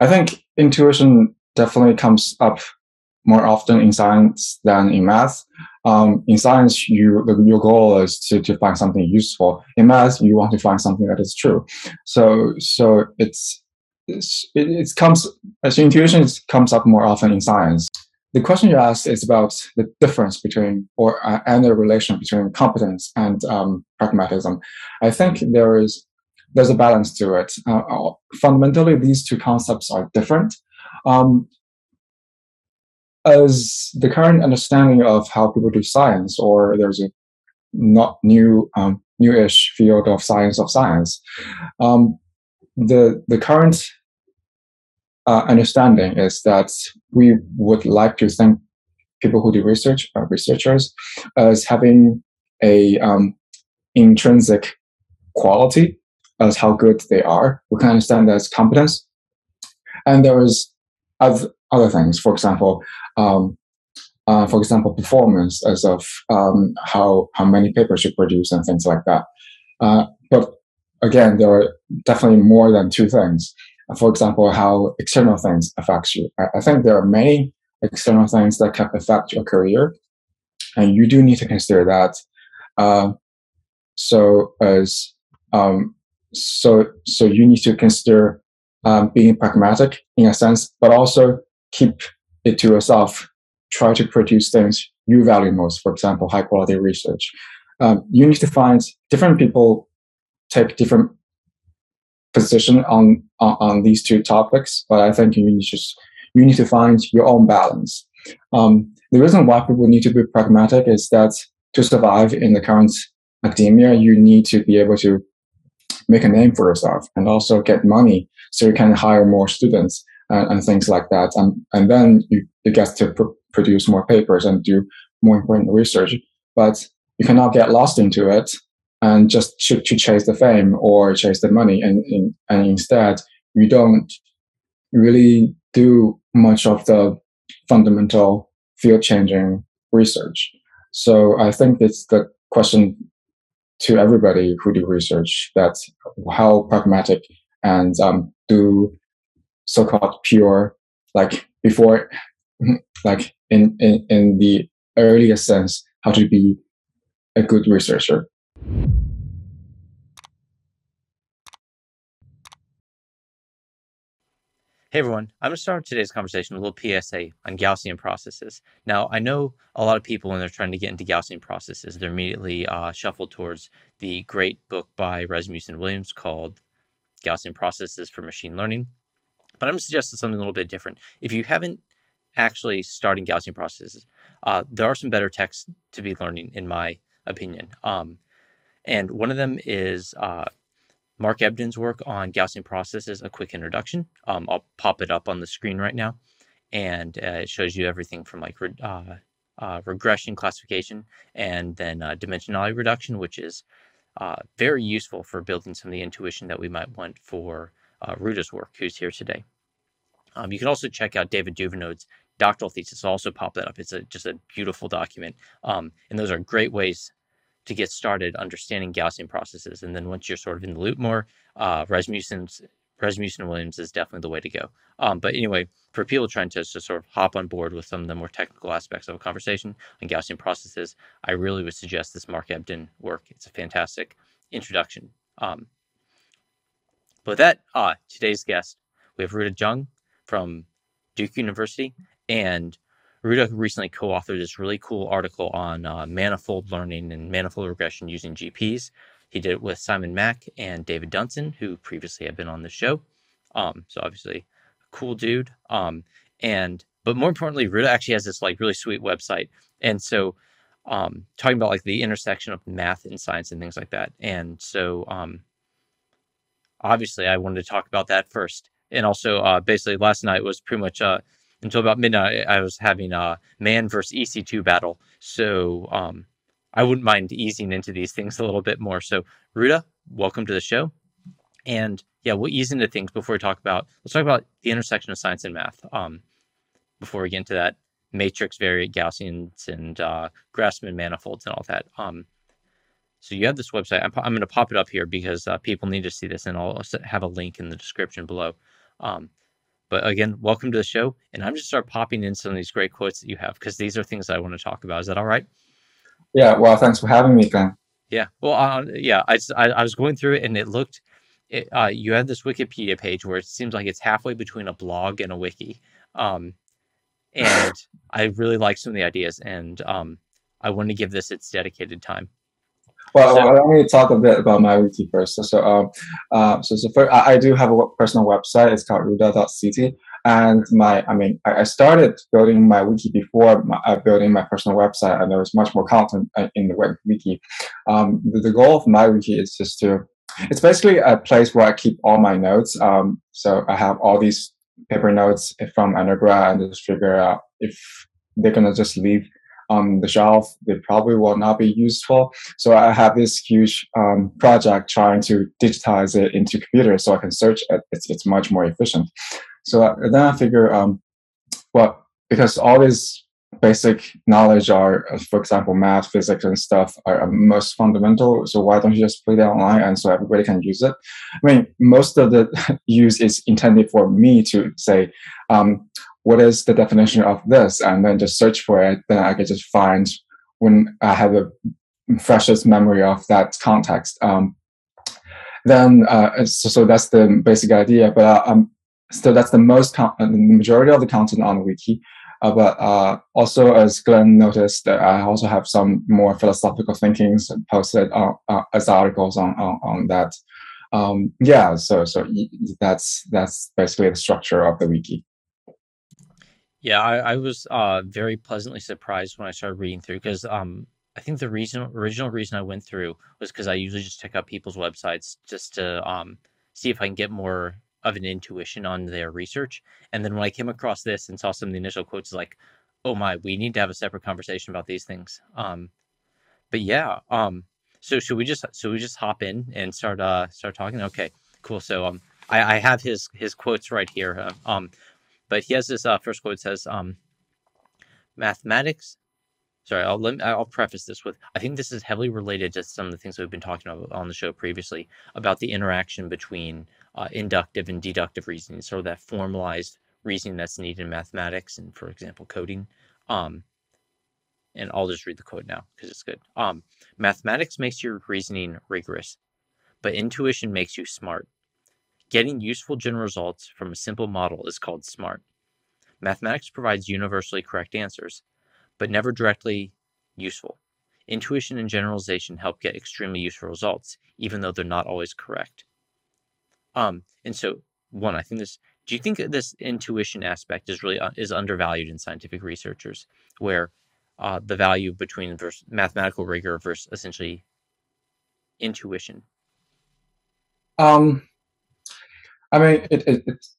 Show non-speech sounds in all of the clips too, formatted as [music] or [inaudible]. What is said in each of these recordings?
I think intuition definitely comes up more often in science than in math. Um, in science, you your goal is to, to find something useful. In math, you want to find something that is true. So so it's, it's it, it comes as intuition comes up more often in science. The question you asked is about the difference between or uh, and the relation between competence and um, pragmatism. I think there is there's a balance to it. Uh, uh fundamentally, these two concepts are different. Um, as the current understanding of how people do science, or there's a not new, um, newish field of science of science. Um, the the current uh, understanding is that we would like to think people who do research, uh, researchers, as having a um, intrinsic quality as how good they are. We can understand that as competence, and there is other other things. For example, um, uh, for example, performance as of um, how how many papers you produce and things like that. Uh, but again, there are definitely more than two things. For example, how external things affects you. I, I think there are many external things that can affect your career, and you do need to consider that. Uh, so as um, so so you need to consider um, being pragmatic in a sense, but also keep it to yourself. Try to produce things you value most. For example, high quality research. Um, you need to find different people take different position on, on, on these two topics, but I think you need to just you need to find your own balance. Um, the reason why people need to be pragmatic is that to survive in the current academia, you need to be able to make a name for yourself and also get money so you can hire more students and, and things like that. And, and then you, you get to pr- produce more papers and do more important research. But you cannot get lost into it and just to, to chase the fame or chase the money. And, and, and instead, you don't really do much of the fundamental field changing research. So I think it's the question to everybody who do research that how pragmatic and um, do so-called pure like before like in, in in the earliest sense how to be a good researcher Hey everyone, I'm going to start today's conversation with a little PSA on Gaussian processes. Now, I know a lot of people, when they're trying to get into Gaussian processes, they're immediately uh, shuffled towards the great book by Rasmussen Williams called Gaussian Processes for Machine Learning. But I'm going to suggest something a little bit different. If you haven't actually started Gaussian processes, uh, there are some better texts to be learning, in my opinion. Um, and one of them is uh, Mark Ebden's work on Gaussian processes, a quick introduction. Um, I'll pop it up on the screen right now. And uh, it shows you everything from like re- uh, uh, regression classification and then uh, dimensionality reduction, which is uh, very useful for building some of the intuition that we might want for uh, Ruda's work, who's here today. Um, you can also check out David Duvenaud's doctoral thesis. I'll also pop that up. It's a, just a beautiful document. Um, and those are great ways to get started understanding Gaussian processes. And then once you're sort of in the loop more, uh, Rasmussen's Rasmussen Williams is definitely the way to go. Um, but anyway, for people trying to, to sort of hop on board with some of the more technical aspects of a conversation on Gaussian processes, I really would suggest this Mark Ebden work. It's a fantastic introduction. Um, but with that, uh, today's guest, we have Ruda Zhang from Duke University, and Ruda recently co-authored this really cool article on uh, manifold learning and manifold regression using GPs. He did it with Simon Mak and David Dunson, who previously have been on the show. Um, so obviously, a cool dude. Um, and but more importantly, Ruda actually has this like really sweet website. And so, um, talking about like the intersection of math and science and things like that. And so, um, obviously, I wanted to talk about that first. And also, uh, basically, last night was pretty much uh, until about midnight, I was having a man versus EC2 battle. So um, I wouldn't mind easing into these things a little bit more. So, Ruda, welcome to the show. And yeah, we'll ease into things before we talk about, let's talk about the intersection of science and math. Um, before we get into that, matrix variate Gaussians and uh, Grassmann manifolds and all that. Um, so you have this website. I'm, I'm going to pop it up here because uh, people need to see this, and I'll have a link in the description below. Um, But again, welcome to the show. And I'm just start popping in some of these great quotes that you have because these are things I want to talk about. Is that all right? Yeah. Well, thanks for having me, Glenn. Yeah. Well, uh, yeah. I, I, I was going through it and it looked. It, uh, you have this Wikipedia page where it seems like it's halfway between a blog and a wiki. Um, and [laughs] I really like some of the ideas, and um, I want to give this its dedicated time. Well, so, let me talk a bit about my wiki first. So, so, um, uh, so, so first, I, I, do have a personal website. It's called ruda.city. And my, I mean, I, I started building my wiki before my, uh, building my personal website, and there was much more content uh, in the wiki. Um, the, the, goal of my wiki is just to, it's basically a place where I keep all my notes. Um, so I have all these paper notes from undergrad and just figure out if they're gonna just leave on the shelf, they probably will not be useful. So I have this huge um, project trying to digitize it into computers so I can search it. It's, it's much more efficient. So then I figure, um, well, because all these basic knowledge are, uh, for example, math, physics, and stuff are most fundamental. So why don't you just put it online and so everybody can use it? I mean, most of the [laughs] use is intended for me to say, um, what is the definition of this, and then just search for it. Then I can just find when I have a freshest memory of that context. Um, then uh, so, so, that's the basic idea. But uh, um, so that's the most con- the majority of the content on the wiki. Uh, but uh, also, as Glenn noticed, I also have some more philosophical thinkings posted uh, as articles on on, on that. Um, yeah, so so that's that's basically the structure of the wiki. Yeah, I, I was uh, very pleasantly surprised when I started reading through because um, I think the reason original reason I went through was because I usually just check out people's websites just to um, see if I can get more of an intuition on their research. And then when I came across this and saw some of the initial quotes, like, "Oh my, we need to have a separate conversation about these things." Um, but yeah, um, so should we just so we just hop in and start uh start talking? Okay, cool. So um, I, I have his his quotes right here. Uh, um, but he has this uh, first quote says, um, "Mathematics." Sorry, I'll let, I'll preface this with I think this is heavily related to some of the things we've been talking about on the show previously about the interaction between uh, inductive and deductive reasoning, sort of that formalized reasoning that's needed in mathematics and, for example, coding. Um, and I'll just read the quote now because it's good. Um, mathematics makes your reasoning rigorous, but intuition makes you smart. Getting useful general results from a simple model is called smart. Mathematics provides universally correct answers, but never directly useful. Intuition and generalization help get extremely useful results, even though they're not always correct. Um, and so, one, I think this. Do you think this intuition aspect is really uh, is undervalued in scientific researchers, where uh, the value between mathematical rigor versus essentially intuition? Um, I mean, it, it, it's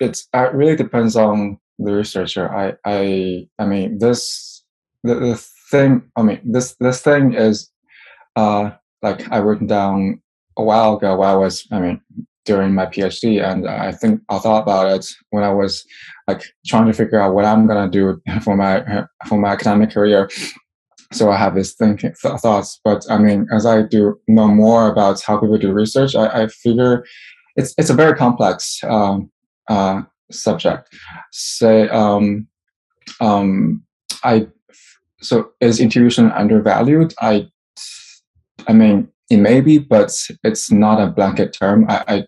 it's it really depends on the researcher. I I I mean this the, the thing. I mean this this thing is uh like I wrote down a while ago while I was I mean during my PhD, and I think I thought about it when I was like trying to figure out what I'm gonna do [laughs] for my for my academic career. So I have this thinking th- thoughts, but I mean, as I do know more about how people do research, I, I figure it's it's a very complex um, uh, subject. Say, um, um, I so is intuition undervalued? I I mean, it may be, but it's not a blanket term. I, I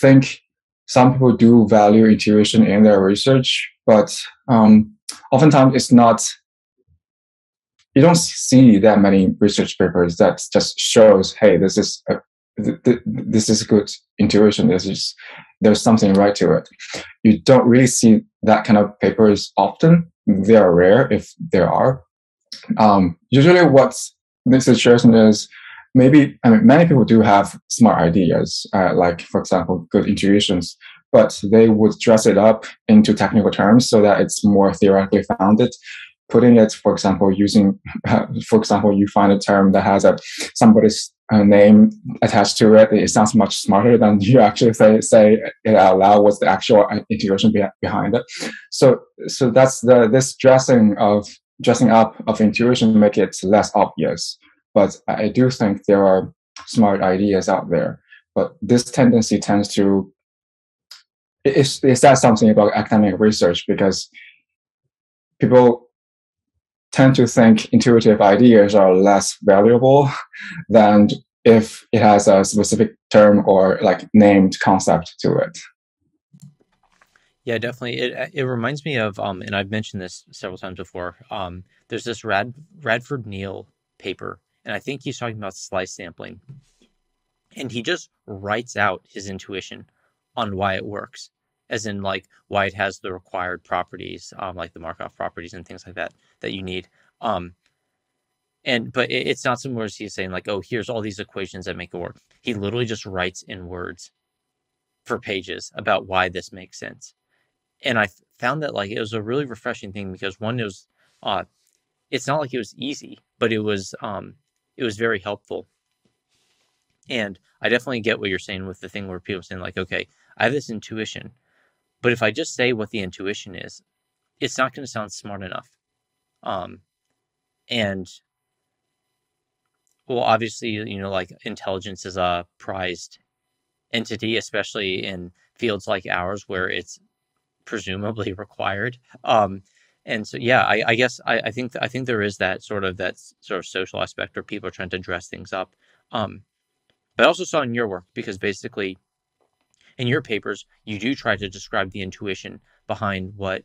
think some people do value intuition in their research, but um, oftentimes it's not. You don't see that many research papers that just shows, hey, this is a th- th- this is a good intuition. This is there's something right to it. You don't really see that kind of papers often. They are rare if there are. Um, usually, what the situation is maybe I mean many people do have smart ideas, uh, like for example, good intuitions, but they would dress it up into technical terms so that it's more theoretically founded putting it, for example, using, [laughs] for example, you find a term that has a somebody's uh, name attached to it, it sounds much smarter than you actually say say it out loud. What's the actual uh, intuition be- behind it? So, so that's the this dressing of dressing up of intuition make it less obvious. But I do think there are smart ideas out there. But this tendency tends to it, it says something about academic research because people tend to think intuitive ideas are less valuable than if it has a specific term or like named concept to it. Yeah, definitely. It it reminds me of um, and I've mentioned this several times before. Um, there's this Rad Radford Neal paper, and I think he's talking about slice sampling, and he just writes out his intuition on why it works, as in like why it has the required properties, um, like the Markov properties and things like that that you need. Um, and but it, it's not somewhere he's saying like, oh, here's all these equations that make it work. He literally just writes in words for pages about why this makes sense and I found that like it was a really refreshing thing because one it was uh it's not like it was easy, but it was um it was very helpful. And I definitely get what you're saying with the thing where people are saying like, okay, I have this intuition, but if I just say what the intuition is, it's not going to sound smart enough. Um, and well, obviously, you know, like intelligence is a prized entity, especially in fields like ours where it's presumably [laughs] required. Um, and so, yeah, I, I guess I, I think I think there is that sort of that sort of social aspect where people are trying to dress things up. Um, but I also saw in your work because basically, in your papers, you do try to describe the intuition behind what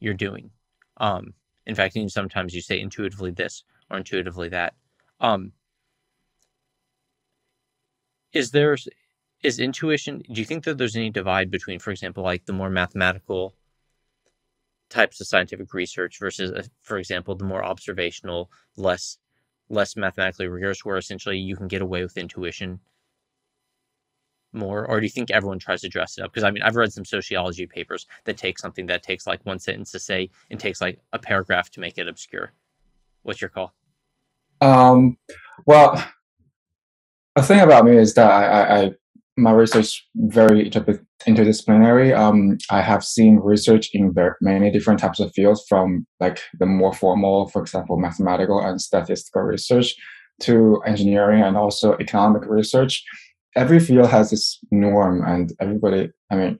you're doing. Um, in fact, sometimes you say intuitively this or intuitively that. Um, is there is intuition do you think that there's any divide between for example like the more mathematical types of scientific research versus uh, for example the more observational less less mathematically rigorous where essentially you can get away with intuition more or do you think everyone tries to dress it up because i mean i've read some sociology papers that take something that takes like one sentence to say and takes like a paragraph to make it obscure what's your call um well the thing about me is that I, I, my research is very interdisciplinary. Um, I have seen research in very many different types of fields, from like the more formal, for example, mathematical and statistical research, to engineering and also economic research. Every field has its norm, and everybody. I mean,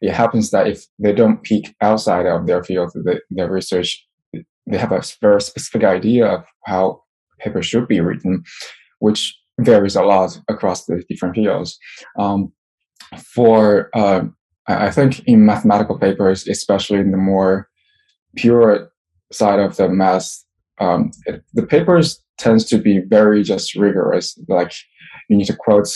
it happens that if they don't peek outside of their field, the, their research, they have a very specific idea of how paper should be written, which varies a lot across the different fields. Um, for uh, I think in mathematical papers, especially in the more pure side of the math, um, it, the papers tends to be very just rigorous. Like you need to quote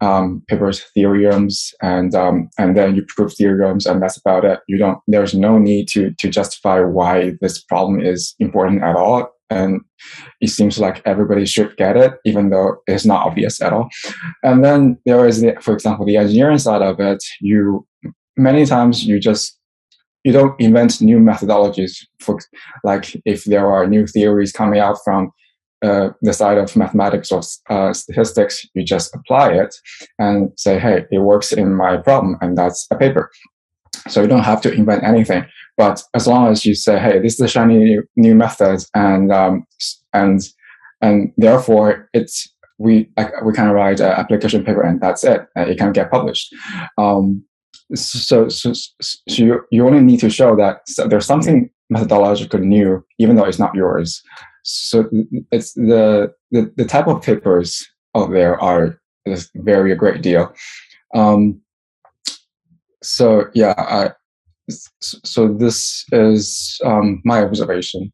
um, papers theorems and um, and then you prove theorems and that's about it. You don't. There's no need to to justify why this problem is important at all and it seems like everybody should get it, even though it's not obvious at all. And then there is, the, for example, the engineering side of it. You many times you just you don't invent new methodologies. For like if there are new theories coming out from uh, the side of mathematics or uh, statistics, you just apply it and say, "Hey, it works in my problem," and that's a paper. So you don't have to invent anything. But as long as you say, hey, this is a shiny new, new method, and um, and and therefore it's we we can write an application paper and that's it. it can get published. Um, so, so, so you, you only need to show that there's something methodological new, even though it's not yours. So it's the the, the type of papers out there are vary a great deal. Um, so yeah, I, so this is um, my observation.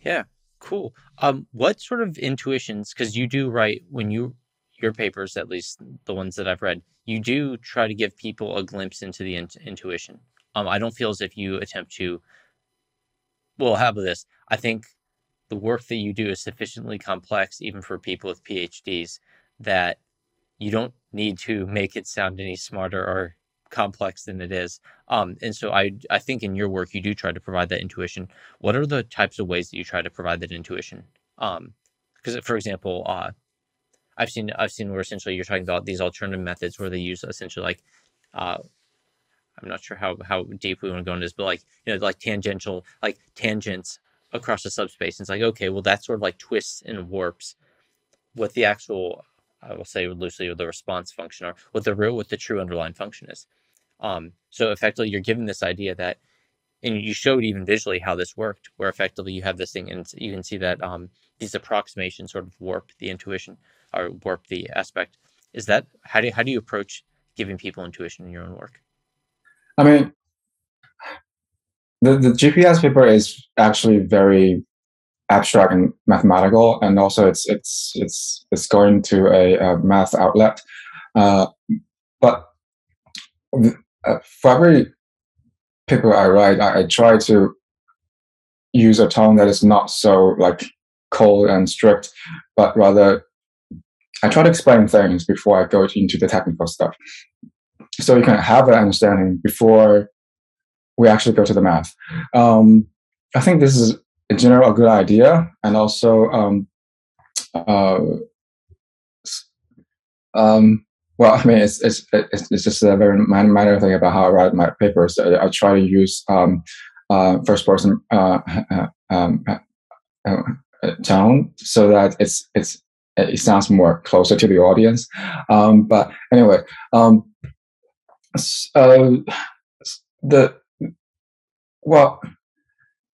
Yeah, cool. Um, what sort of intuitions? Because you do write when you your papers, at least the ones that I've read, you do try to give people a glimpse into the in- intuition. Um, I don't feel as if you attempt to. Well, how about this? I think the work that you do is sufficiently complex, even for people with PhDs, that you don't need to make it sound any smarter or complex than it is. Um, and so I I think in your work you do try to provide that intuition. What are the types of ways that you try to provide that intuition? Um, because for example, uh, I've seen I've seen where essentially you're talking about these alternative methods where they use essentially like uh, I'm not sure how how deep we want to go into this, but like you know like tangential like tangents across the subspace. And it's like okay, well that sort of like twists and warps what the actual I will say loosely the response function or what the real what the true underlying function is. Um, so effectively, you're given this idea that, and you showed even visually how this worked, where effectively you have this thing, and you can see that um, these approximations sort of warp the intuition or warp the aspect. Is that how do how do you approach giving people intuition in your own work? I mean, the the GPS paper is actually very abstract and mathematical, and also it's it's it's it's going to a, a math outlet. Uh, but uh, for every paper I write, I, I, try to use a tone that is not so like cold and strict, but rather I try to explain things before I go into the technical stuff, so you can have an understanding before we actually go to the math. Um, I think this is in general a good idea, and also um, uh, um, well, [laughs] I mean, it's it's it's, just a very minor thing about how I write my papers. I, I try to use um, uh, first person uh, um, uh, tone so that it's it's it sounds more closer to the audience. Um, but anyway, um, uh, the well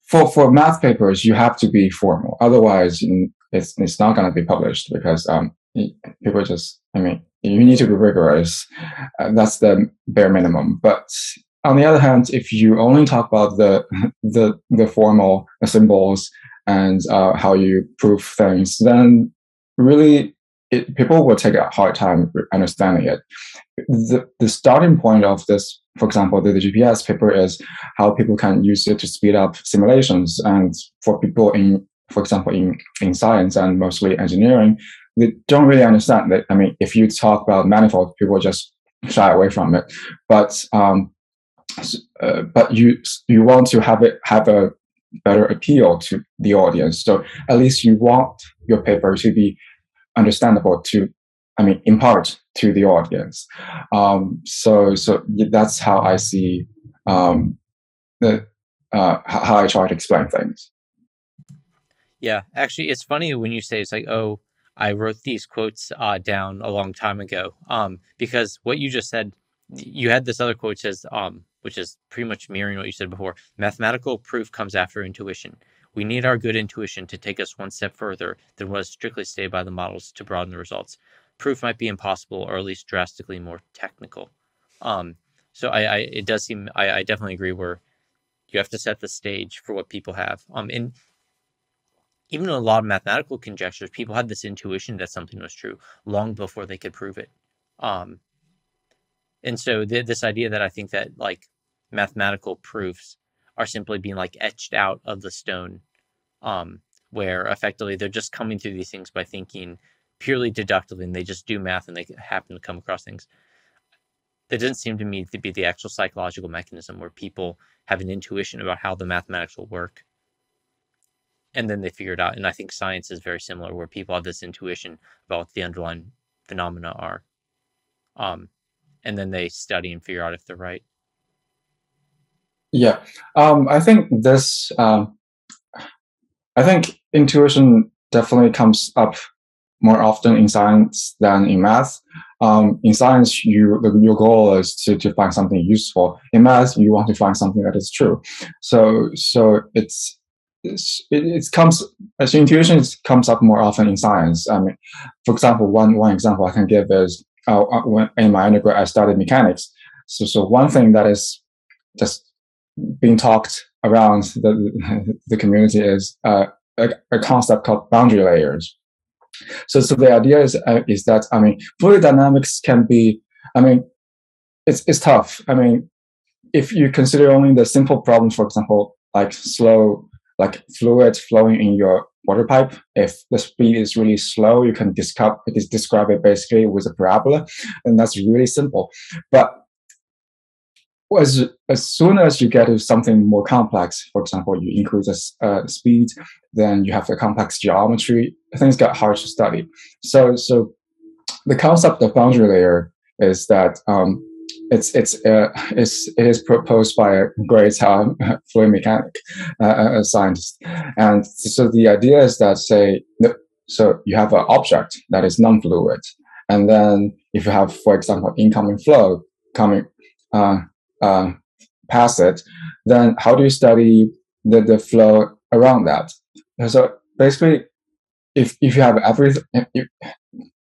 for for math papers you have to be formal. Otherwise it's it's not going to be published because um people just i mean you need to be rigorous. Uh, that's the bare minimum. But on the other hand if you only talk about the [laughs] the the formal symbols and uh, how you prove things then really it, people will take a hard time understanding it. The, the starting point of this, for example, the, the GPS paper is how people can use it to speed up simulations. And for people in, for example, in, in science and mostly engineering, they don't really understand that. I mean, if you talk about manifold, people just shy away from it. But um, uh, but you you want to have it have a better appeal to the audience. So at least you want your paper to be understandable to I mean, in part to the audience. Um, so, so that's how I see um, the uh, how I try to explain things. Yeah, actually, it's funny when you say it's like, oh, I wrote these quotes uh, down a long time ago, um, because what you just said, you had this other quote says, um, which is pretty much mirroring what you said before. Mathematical proof comes after intuition. We need our good intuition to take us one step further than what is strictly stated by the models to broaden the results. Proof might be impossible or at least drastically more technical. Um, so I, I, it does seem I, I definitely agree where you have to set the stage for what people have. Um, and even in a lot of mathematical conjectures, people had this intuition that something was true long before they could prove it. Um, and so th- this idea that I think that like mathematical proofs are simply being like etched out of the stone, um, where effectively they're just coming through these things by thinking purely deductively, and they just do math and they happen to come across things. That doesn't seem to me to be the actual psychological mechanism where people have an intuition about how the mathematics will work, and then they figure it out. And I think science is very similar, where people have this intuition about what the underlying phenomena are, um, and then they study and figure out if they're right. Yeah, um, I think this. Um, I think intuition definitely comes up more often in science than in math. Um, in science, you your goal is to, to find something useful. In math, you want to find something that is true. So so it's, it, it comes as intuition comes up more often in science. I mean, for example, one one example I can give is uh, uh when in my undergrad I studied mechanics. So so one thing that is just being talked around the, [laughs] the community is uh, a, a, concept called boundary layers. So, so the idea is uh, is that I mean, fluid dynamics can be. I mean, it's it's tough. I mean, if you consider only the simple problems, for example, like slow, like fluid flowing in your water pipe, if the speed is really slow, you can describe describe it basically with a parabola, and that's really simple. But as as soon as you get to something more complex, for example, you increase the uh, speed, then you have the complex geometry. Things get hard to study. So so the concept of boundary layer is that um, it's it's uh, it's it is proposed by a great uh, [laughs] fluid mechanic uh, scientist, and so the idea is that say so you have an object that is non-fluid, And then if you have, for example, incoming flow coming uh, uh, past it, then how do you study the, the flow around that? So basically, if, if you have everything,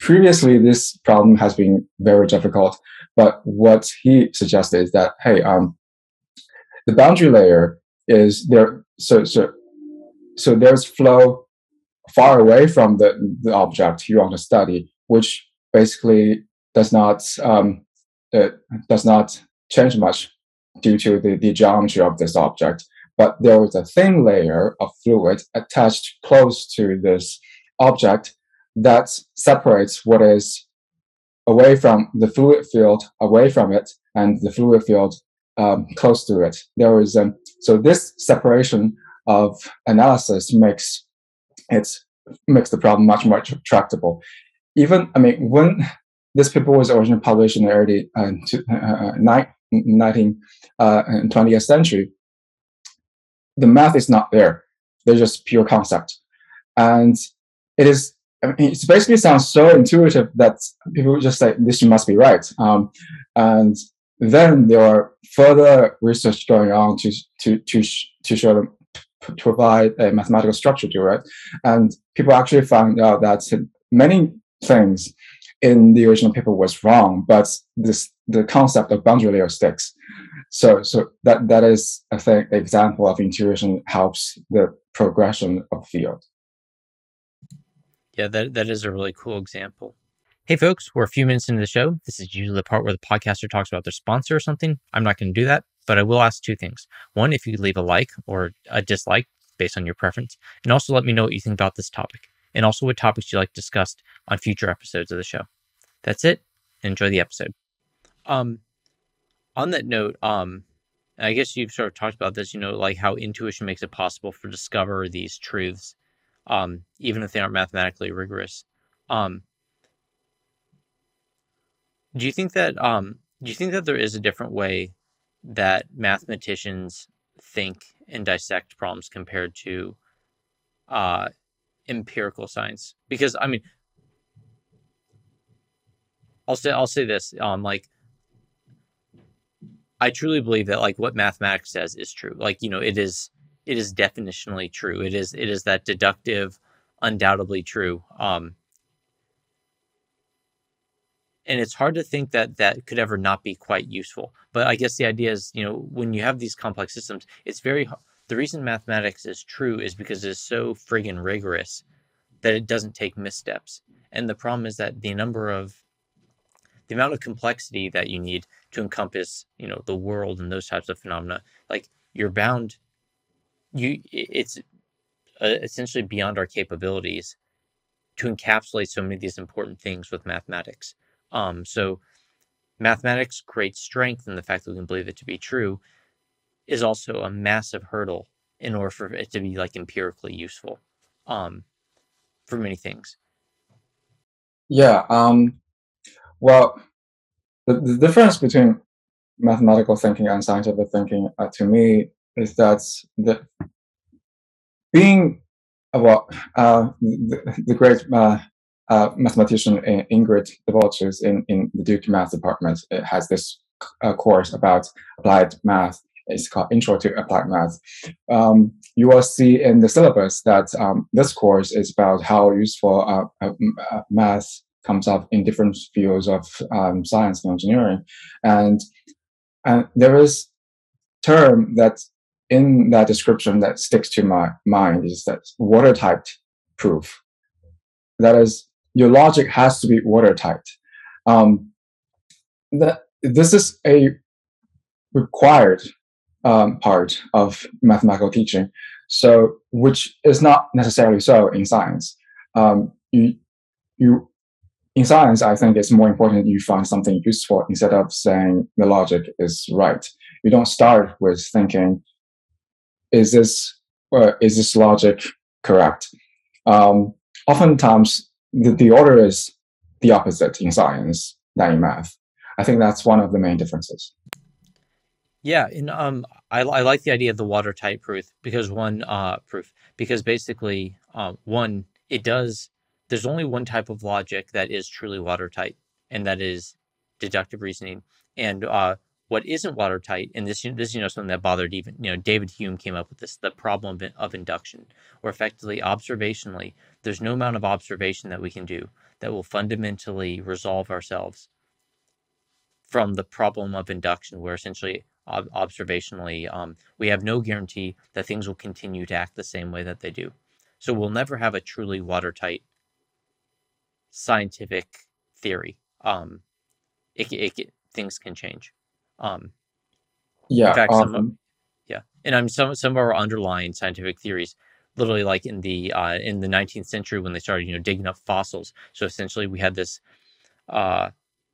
previously this problem has been very difficult, but what he suggested is that, hey, um, the boundary layer is there. So, so, so there's flow far away from the, the object you want to study, which basically does not um, does not change much due to the, the geometry of this object. But there was a thin layer of fluid attached close to this object that separates what is away from the fluid field, away from it, and the fluid field um, close to it. There is um, so this separation of analysis makes it makes the problem much more tractable. Even I mean when this paper was originally published in the early uh, to, uh, uh, 19, uh, 20th century, the math is not there. They're just pure concept. And it is, I mean, it basically sounds so intuitive that people just say, this must be right. Um, and then there are further research going on to, to, to, to show them, provide a mathematical structure to it. And people actually found out that many things in the original paper was wrong, but this the concept of boundary layer sticks. So so that that is I think example of intuition helps the progression of field. Yeah, that that is a really cool example. Hey folks, we're a few minutes into the show. This is usually the part where the podcaster talks about their sponsor or something. I'm not going to do that, but I will ask two things. One, if you leave a like or a dislike based on your preference, and also let me know what you think about this topic and also what topics you like discussed on future episodes of the show. That's it. Enjoy the episode. Um, on that note, um, I guess you've sort of talked about this, you know, like how intuition makes it possible for discover these truths, um, even if they aren't mathematically rigorous. Um, do you think that um, do you think that there is a different way that mathematicians think and dissect problems compared to uh, empirical science because I mean I'll say I'll say this um like I truly believe that like what mathematics says is true. Like you know it is it is definitionally true. It is it is that deductive undoubtedly true um and it's hard to think that that could ever not be quite useful. But i guess the idea is you know when you have these complex systems it's very the reason mathematics is true is because it's so friggin' rigorous that it doesn't take missteps. And the problem is that the number of the amount of complexity that you need to encompass, you know, the world and those types of phenomena, like you're bound, you it's uh, essentially beyond our capabilities to encapsulate so many of these important things with mathematics. Um, so mathematics' creates strength in the fact that we can believe it to be true is also a massive hurdle in order for it to be like empirically useful um, for many things. Yeah. Um, well, the, the difference between mathematical thinking and scientific thinking, uh, to me, is that the being uh, well, uh, the, the great uh, uh, mathematician Ingrid Daubechies in, in the Duke Math Department has this uh, course about applied math it's called Intro to Applied Math. Um, you will see in the syllabus that um, this course is about how useful uh, uh, uh, math comes up in different fields of um, science and engineering. And, and there is term that in that description that sticks to my mind is that watertight proof. That is, your logic has to be watertight. Um, that this is a required um, part of mathematical teaching. So, which is not necessarily so in science. Um, you, you, in science, I think it's more important you find something useful instead of saying the logic is right. You don't start with thinking, is this, uh, is this logic correct? Um, oftentimes, the, the order is the opposite in science than in math. I think that's one of the main differences. Yeah, and um, I, I like the idea of the watertight proof because one uh proof because basically uh, one it does there's only one type of logic that is truly watertight, and that is deductive reasoning. And uh, what isn't watertight, and this this you know something that bothered even you know David Hume came up with this the problem of induction, or effectively observationally, there's no amount of observation that we can do that will fundamentally resolve ourselves from the problem of induction, where essentially ob- observationally um, we have no guarantee that things will continue to act the same way that they do. So we'll never have a truly watertight scientific theory. Um, it, it, it things can change. Um, yeah. Fact, um, yeah, and I'm some some of our underlying scientific theories, literally like in the uh, in the 19th century when they started, you know, digging up fossils. So essentially, we had this uh,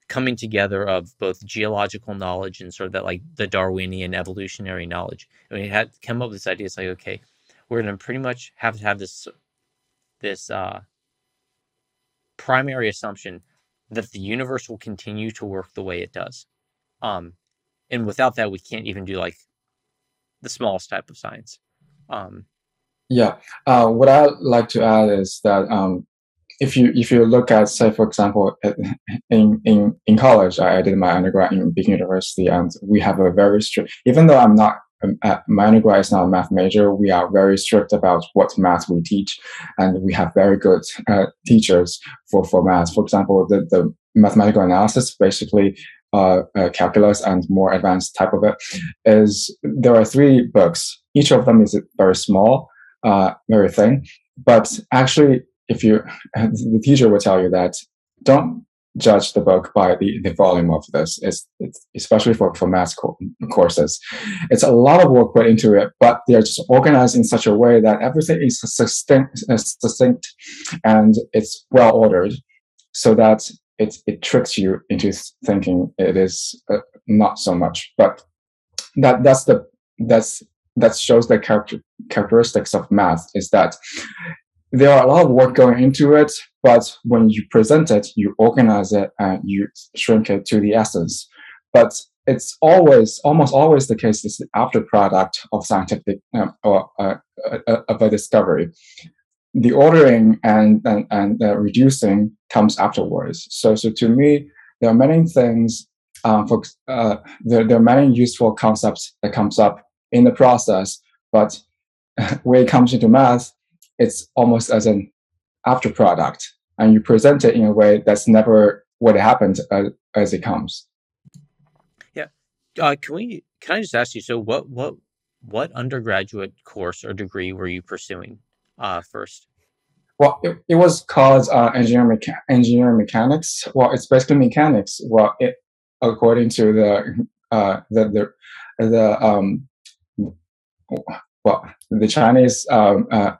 coming together of both geological knowledge and sort of that like the Darwinian evolutionary knowledge. And we had come up with this idea. It's like, okay, we're going to pretty much have to have this this uh, primary assumption that the universe will continue to work the way it does. Um, and without that, we can't even do like the smallest type of science. Um, yeah, uh, what I like to add is that um, if you if you look at say for example [laughs] in in in college, I did my undergrad in big university, and we have a very strict. Even though I'm not um, uh, my undergrad is not a math major, we are very strict about what math we teach, and we have very good uh, teachers for for math. For example, the the mathematical analysis basically uh, uh, calculus and more advanced type of it is there are three books. Each of them is very small, uh, very thin. But actually, if you the teacher will tell you that don't judge the book by the, the volume of this. It's, it's especially for, for math co- courses. It's a lot of work put into it, but they're just organized in such a way that everything is succinct, succinct and it's well ordered so that it, it tricks you into thinking it is uh, not so much. But that that's the that's that shows the character, characteristics of math is that there are a lot of work going into it, but when you present it, you organize it and you shrink it to the essence. But it's always, almost always the case, is the after product of scientific um, or uh, uh, of a discovery the ordering and and, and uh, reducing comes afterwards. So so to me, there are many things. Um, for uh, there, there are many useful concepts that comes up in the process, but [laughs] when it comes into math, it's almost as an after product, and you present it in a way that's never what happened uh, as it comes. Yeah, uh, can we? Can I just ask you? So, what what what undergraduate course or degree were you pursuing? uh, first? Well, it, it was called uh, engineering, mecha- engineering mechanics. Well, it's basically mechanics. Well, it, according to the uh, the the, the um, well, the Chinese um, uh,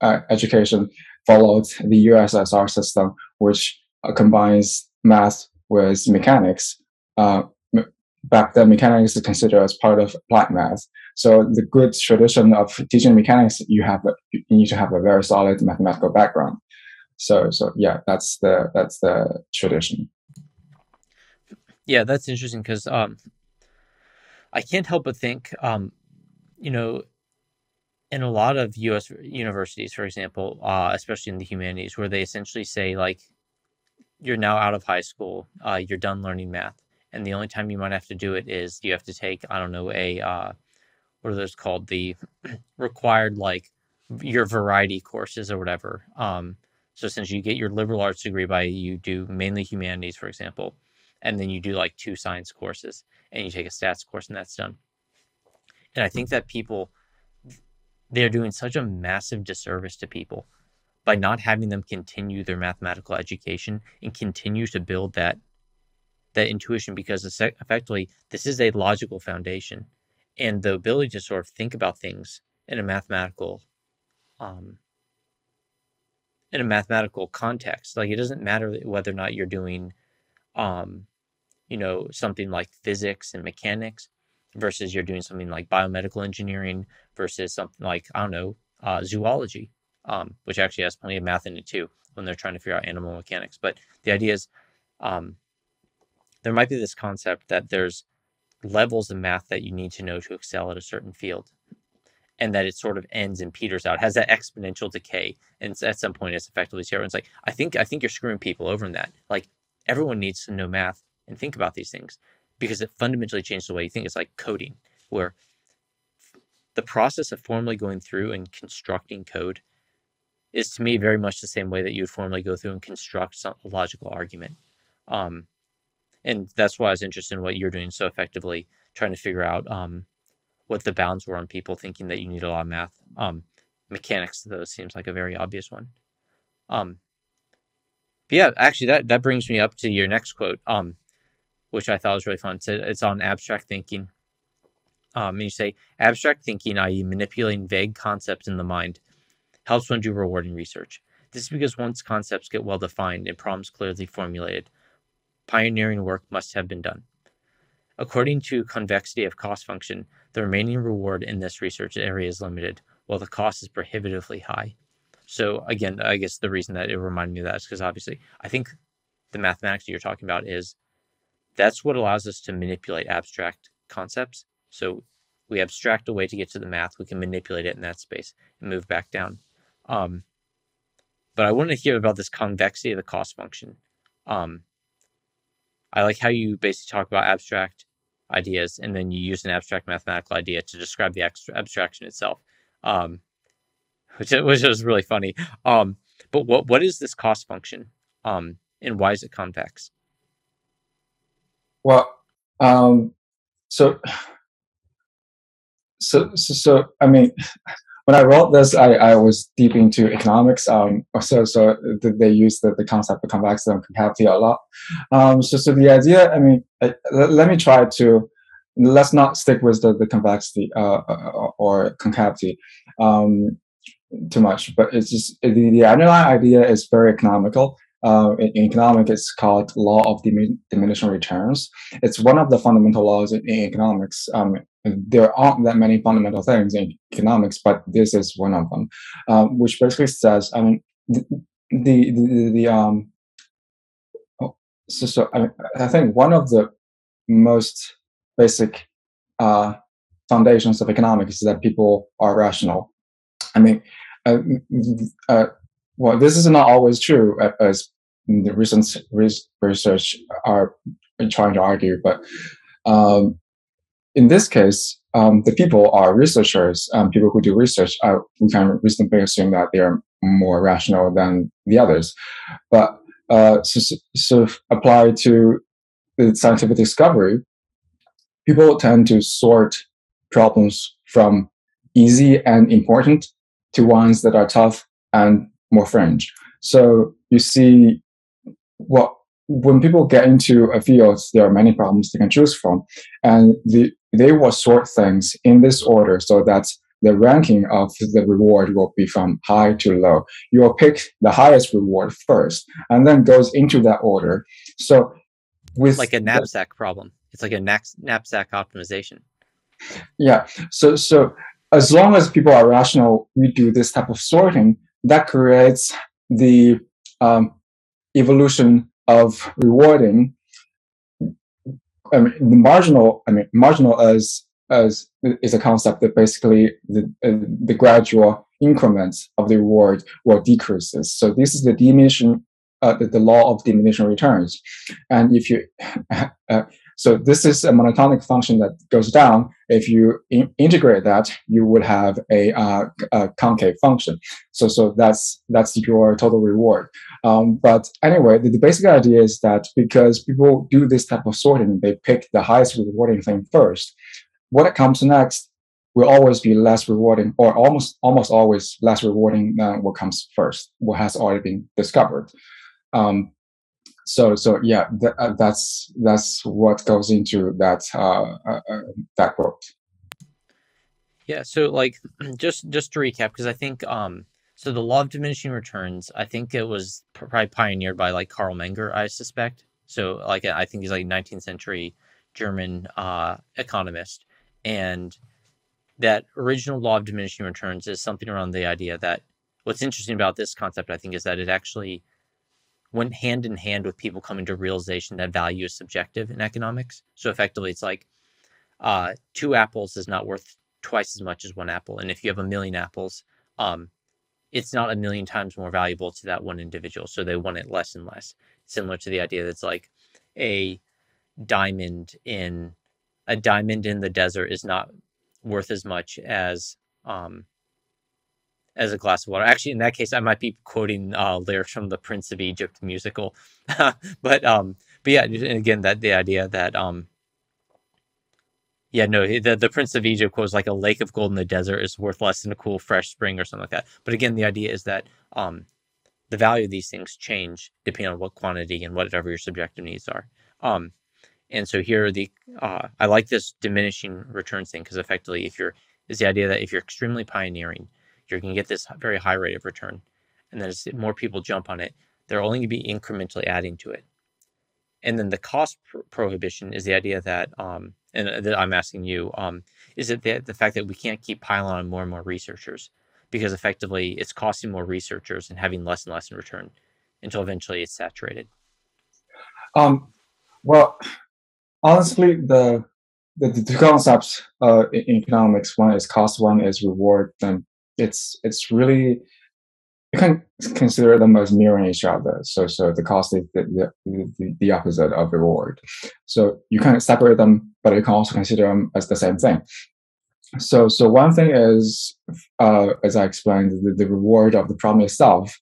uh, education followed the USSR system, which uh, combines math with mechanics. Uh, back then mechanics is considered as part of applied math. So the good tradition of teaching mechanics, you have you need to have a very solid mathematical background. So so yeah, that's the that's the tradition. Yeah, that's interesting because um, I can't help but think, um, you know, in a lot of U.S. universities, for example, uh, especially in the humanities, where they essentially say like, you're now out of high school, uh, you're done learning math and the only time you might have to do it is you have to take I don't know a uh, what are those called the [clears throat] required like your variety courses or whatever. Um, so since you get your liberal arts degree by you do mainly humanities, for example, and then you do like two science courses and you take a stats course and that's done. And I think that people they're doing such a massive disservice to people by not having them continue their mathematical education and continue to build that that intuition because effectively this is a logical foundation. And the ability to sort of think about things in a mathematical um, in a mathematical context. Like it doesn't matter whether or not you're doing um, you know something like physics and mechanics versus you're doing something like biomedical engineering versus something like i don't know uh, zoology um, which actually has plenty of math in it too when they're trying to figure out animal mechanics but the idea is um, there might be this concept that there's levels of math that you need to know to excel at a certain field. and that it sort of ends and peters out, has that exponential decay, and at some point it's effectively zero. It's like I think I think you're screwing people over in that. Like everyone needs to know math and think about these things because it fundamentally changed the way you think. It's like coding, where the process of formally going through and constructing code is to me very much the same way that you would formally go through and construct some logical argument. Um, and that's why I was interested in what you're doing so effectively, trying to figure out um, what the bounds were on people thinking that you need a lot of math. Um, mechanics though, seems like a very obvious one. Um, yeah, actually, that that brings me up to your next quote, um, which I thought was really fun. It's, it's on abstract thinking. Um, and you say abstract thinking, i.e., manipulating vague concepts in the mind, helps one do rewarding research. This is because once concepts get well defined and problems clearly formulated, pioneering work must have been done. According to convexity of cost function, the remaining reward in this research area is limited, while the cost is prohibitively high. So again, I guess the reason that it reminded me of that is because obviously I think the mathematics that you're talking about is that's what allows us to manipulate abstract concepts. So we abstract a way to get to the math, we can manipulate it in that space and move back down. Um, but I want to hear about this convexity of the cost function. Um, I like how you basically talk about abstract ideas and then you use an abstract mathematical idea to describe the abstraction itself, um, which, which was really funny. Um, but what what is this cost function um, and why is it convex? Well, um, so, so, so, so, I mean, [laughs] when I wrote this, I, I was deep into economics. Um, so so they use the, the concept of convexity and concavity a lot. Um, so so the idea, I mean, I, let me try to let's not stick with the, the convexity uh, uh or concavity um, too much, but it's just the, the underlying idea is very economical. Uh, in, economics, it's called law of diminishing returns. It's one of the fundamental laws in, in economics. Um, there aren't that many fundamental things in economics, but this is one of them, um, which basically says, I mean, the the the, the um, oh, so so I, I think one of the most basic uh, foundations of economics is that people are rational. I mean, uh, uh, well, this is not always true, as the recent research are trying to argue, but um, in this case, um, the people are researchers, um, people who do research. Uh, we can reasonably assume that they're more rational than the others. But uh, so, so apply to the scientific discovery, people tend to sort problems from easy and important to ones that are tough and more fringe. So you see what when people get into a field, there are many problems they can choose from, and the, they will sort things in this order so that the ranking of the reward will be from high to low. You will pick the highest reward first, and then goes into that order. So, with like a knapsack the, problem, it's like a knapsack optimization. Yeah. So, so as long as people are rational, we do this type of sorting. That creates the um, evolution of rewarding I mean, the marginal I mean marginal as as is a concept that basically the uh, the gradual increments of the reward will decreases. So this is the diminution, uh, the, the, law of diminishing returns. And if you [laughs] uh, so this is a monotonic function that goes down. If you in integrate that, you would have a, uh, a, concave function. So, so that's that's your total reward. Um, but anyway, the, the, basic idea is that because people do this type of sorting, they pick the highest rewarding thing first. What comes next will always be less rewarding, or almost almost always less rewarding than what comes first, what has already been discovered. Um, so so yeah th- uh, that's that's what goes into that uh, uh, uh, that quote. Yeah so like [clears throat] just just to recap because i think um so the law of diminishing returns i think it was probably pioneered by like carl menger i suspect. So like i think he's like 19th century german uh economist. And that original law of diminishing returns is something around the idea that what's interesting about this concept i think is that it actually went hand in hand with people coming to realization that value is subjective in economics. So effectively, it's like uh, two apples is not worth twice as much as one apple. And if you have a million apples, um, it's not a million times more valuable to that one individual. So they want it less and less. Similar to the idea that's like a diamond in a diamond in the desert is not worth as much as um, as a glass of water. Actually, in that case, I might be quoting uh, lyrics from the Prince of Egypt musical, [laughs] but um, but yeah, again, that the idea that um, yeah, no, the the Prince of Egypt was like a lake of gold in the desert is worth less than a cool fresh spring or something like that. But again, the idea is that um, the value of these things change depending on what quantity and whatever your subjective needs are. Um, and so here are the uh, I like this diminishing returns thing because effectively, if you're is the idea that if you're extremely pioneering, you're going to get this very high rate of return, and then as more people jump on it, they're only going to be incrementally adding to it. And then the cost prohibition is the idea that, um, and uh, that I'm asking you, um, is it the, the fact that we can't keep piling on more and more researchers because effectively it's costing more researchers and having less and less in return until eventually it's saturated. Um, well, honestly, the the, the two concepts uh, in economics, one is cost, one is reward. Then it's it's really you can consider them as mirroring each other. So so the cost is the, the, the opposite of reward. So you can separate them, but you can also consider them as the same thing. So so one thing is, uh, as I explained, the, the reward of the problem itself.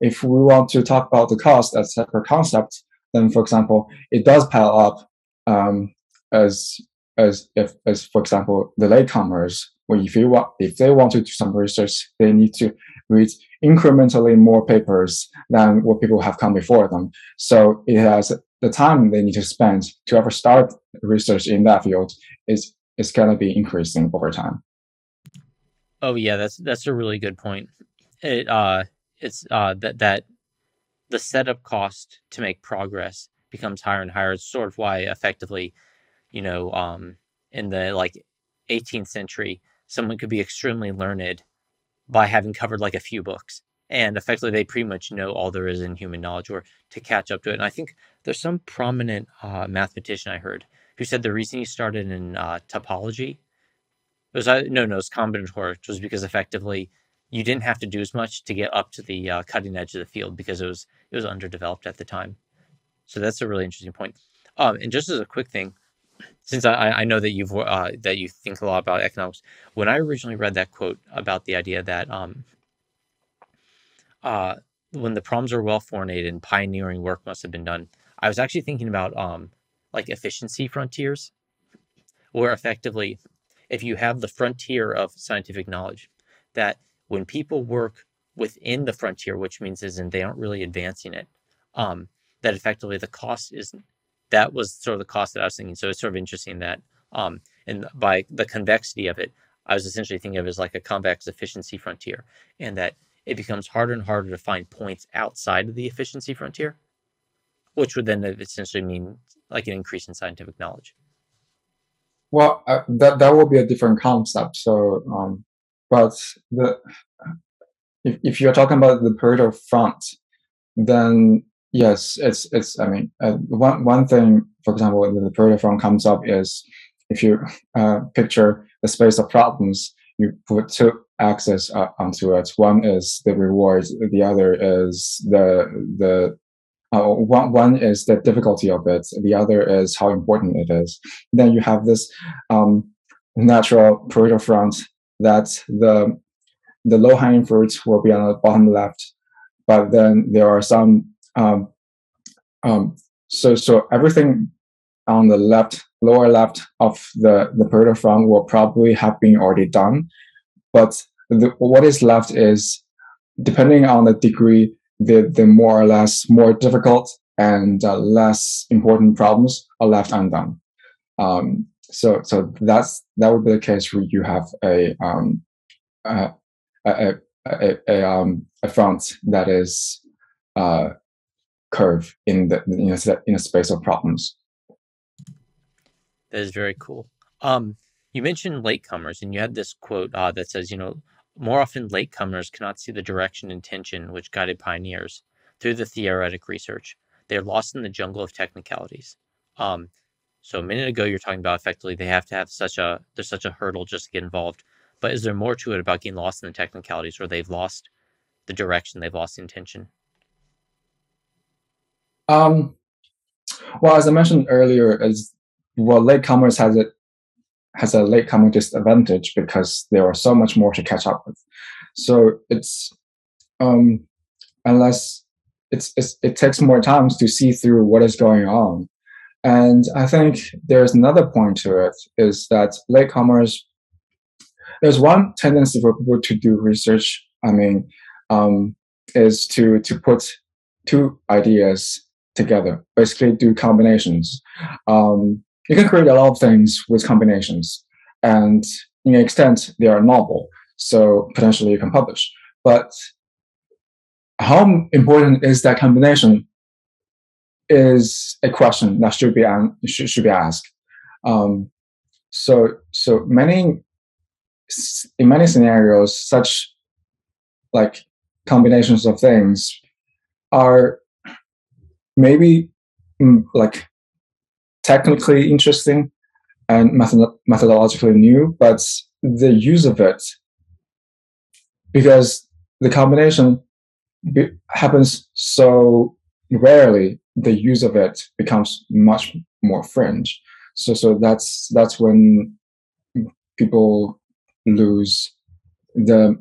If we want to talk about the cost as separate concept, then for example, it does pile up um, as as if as for example the latecomers if you want if they want to do some research they need to read incrementally more papers than what people have come before them. So it has the time they need to spend to ever start research in that field is is going to be increasing over time. Oh yeah that's that's a really good point. It uh it's uh that that the setup cost to make progress becomes higher and higher. It's sort of why effectively, you know, um, in the like 18th century, someone could be extremely learned by having covered like a few books. And effectively, they pretty much know all there is in human knowledge or to catch up to it. And I think there's some prominent uh, mathematician I heard who said the reason he started in uh, topology was uh, no, no, it's combinatorics was because effectively you didn't have to do as much to get up to the uh, cutting edge of the field because it was it was underdeveloped at the time. So that's a really interesting point. Um, and just as a quick thing, since I, I know that you've uh, that you think a lot about economics, when I originally read that quote about the idea that um, uh, when the problems are well formulated and pioneering work must have been done, I was actually thinking about um, like efficiency frontiers, where effectively, if you have the frontier of scientific knowledge, that when people work within the frontier, which means is and they aren't really advancing it, um, that effectively the cost is that was sort of the cost that I was thinking. So it's sort of interesting that um, and by the convexity of it, I was essentially thinking of it as like a convex efficiency frontier, and that it becomes harder and harder to find points outside of the efficiency frontier, which would then essentially mean like an increase in scientific knowledge. Well, uh, that that will be a different concept. So, um, but the if, if you're talking about the Pareto front, then Yes, it's it's. I mean, uh, one one thing, for example, when the Pareto comes up is if you uh, picture the space of problems, you put two axes uh, onto it. One is the reward, the other is the the uh, one one is the difficulty of it, the other is how important it is. Then you have this um, natural Pareto front that the the low hanging fruits will be on the bottom left, but then there are some um, um, so so everything on the left lower left of the the Pareto front will probably have been already done, but the, what is left is depending on the degree, the the more or less more difficult and uh, less important problems are left undone. Um, so so that's that would be the case where you have a um, a, a, a, a, um, a front that is uh, curve in the in a, in a space of problems. That is very cool. Um, you mentioned latecomers, and you had this quote uh, that says, you know, more often latecomers cannot see the direction and tension which guided pioneers through the theoretic research. They are lost in the jungle of technicalities. Um, So a minute ago, you're talking about effectively they have to have such a there's such a hurdle just to get involved. But is there more to it about getting lost in the technicalities, or they've lost the direction, they've lost the intention? Um, well, as I mentioned earlier, as well, latecomers has it has a latecomer disadvantage because there are so much more to catch up with. So it's um, unless it's, it's it takes more time to see through what is going on. And I think there's another point to it is that latecomers there's one tendency for people to do research. I mean, um, is to to put two ideas together, basically do combinations. Um, you can create a lot of things with combinations, and in extent, they are novel. So potentially you can publish. But how important is that combination is a question that should be should, should be asked. Um, so so many in many scenarios, such like combinations of things are maybe mm, like technically interesting and method- methodologically new, but the use of it, because the combination be- happens so rarely, the use of it becomes much more fringe. So, so that's that's when people lose the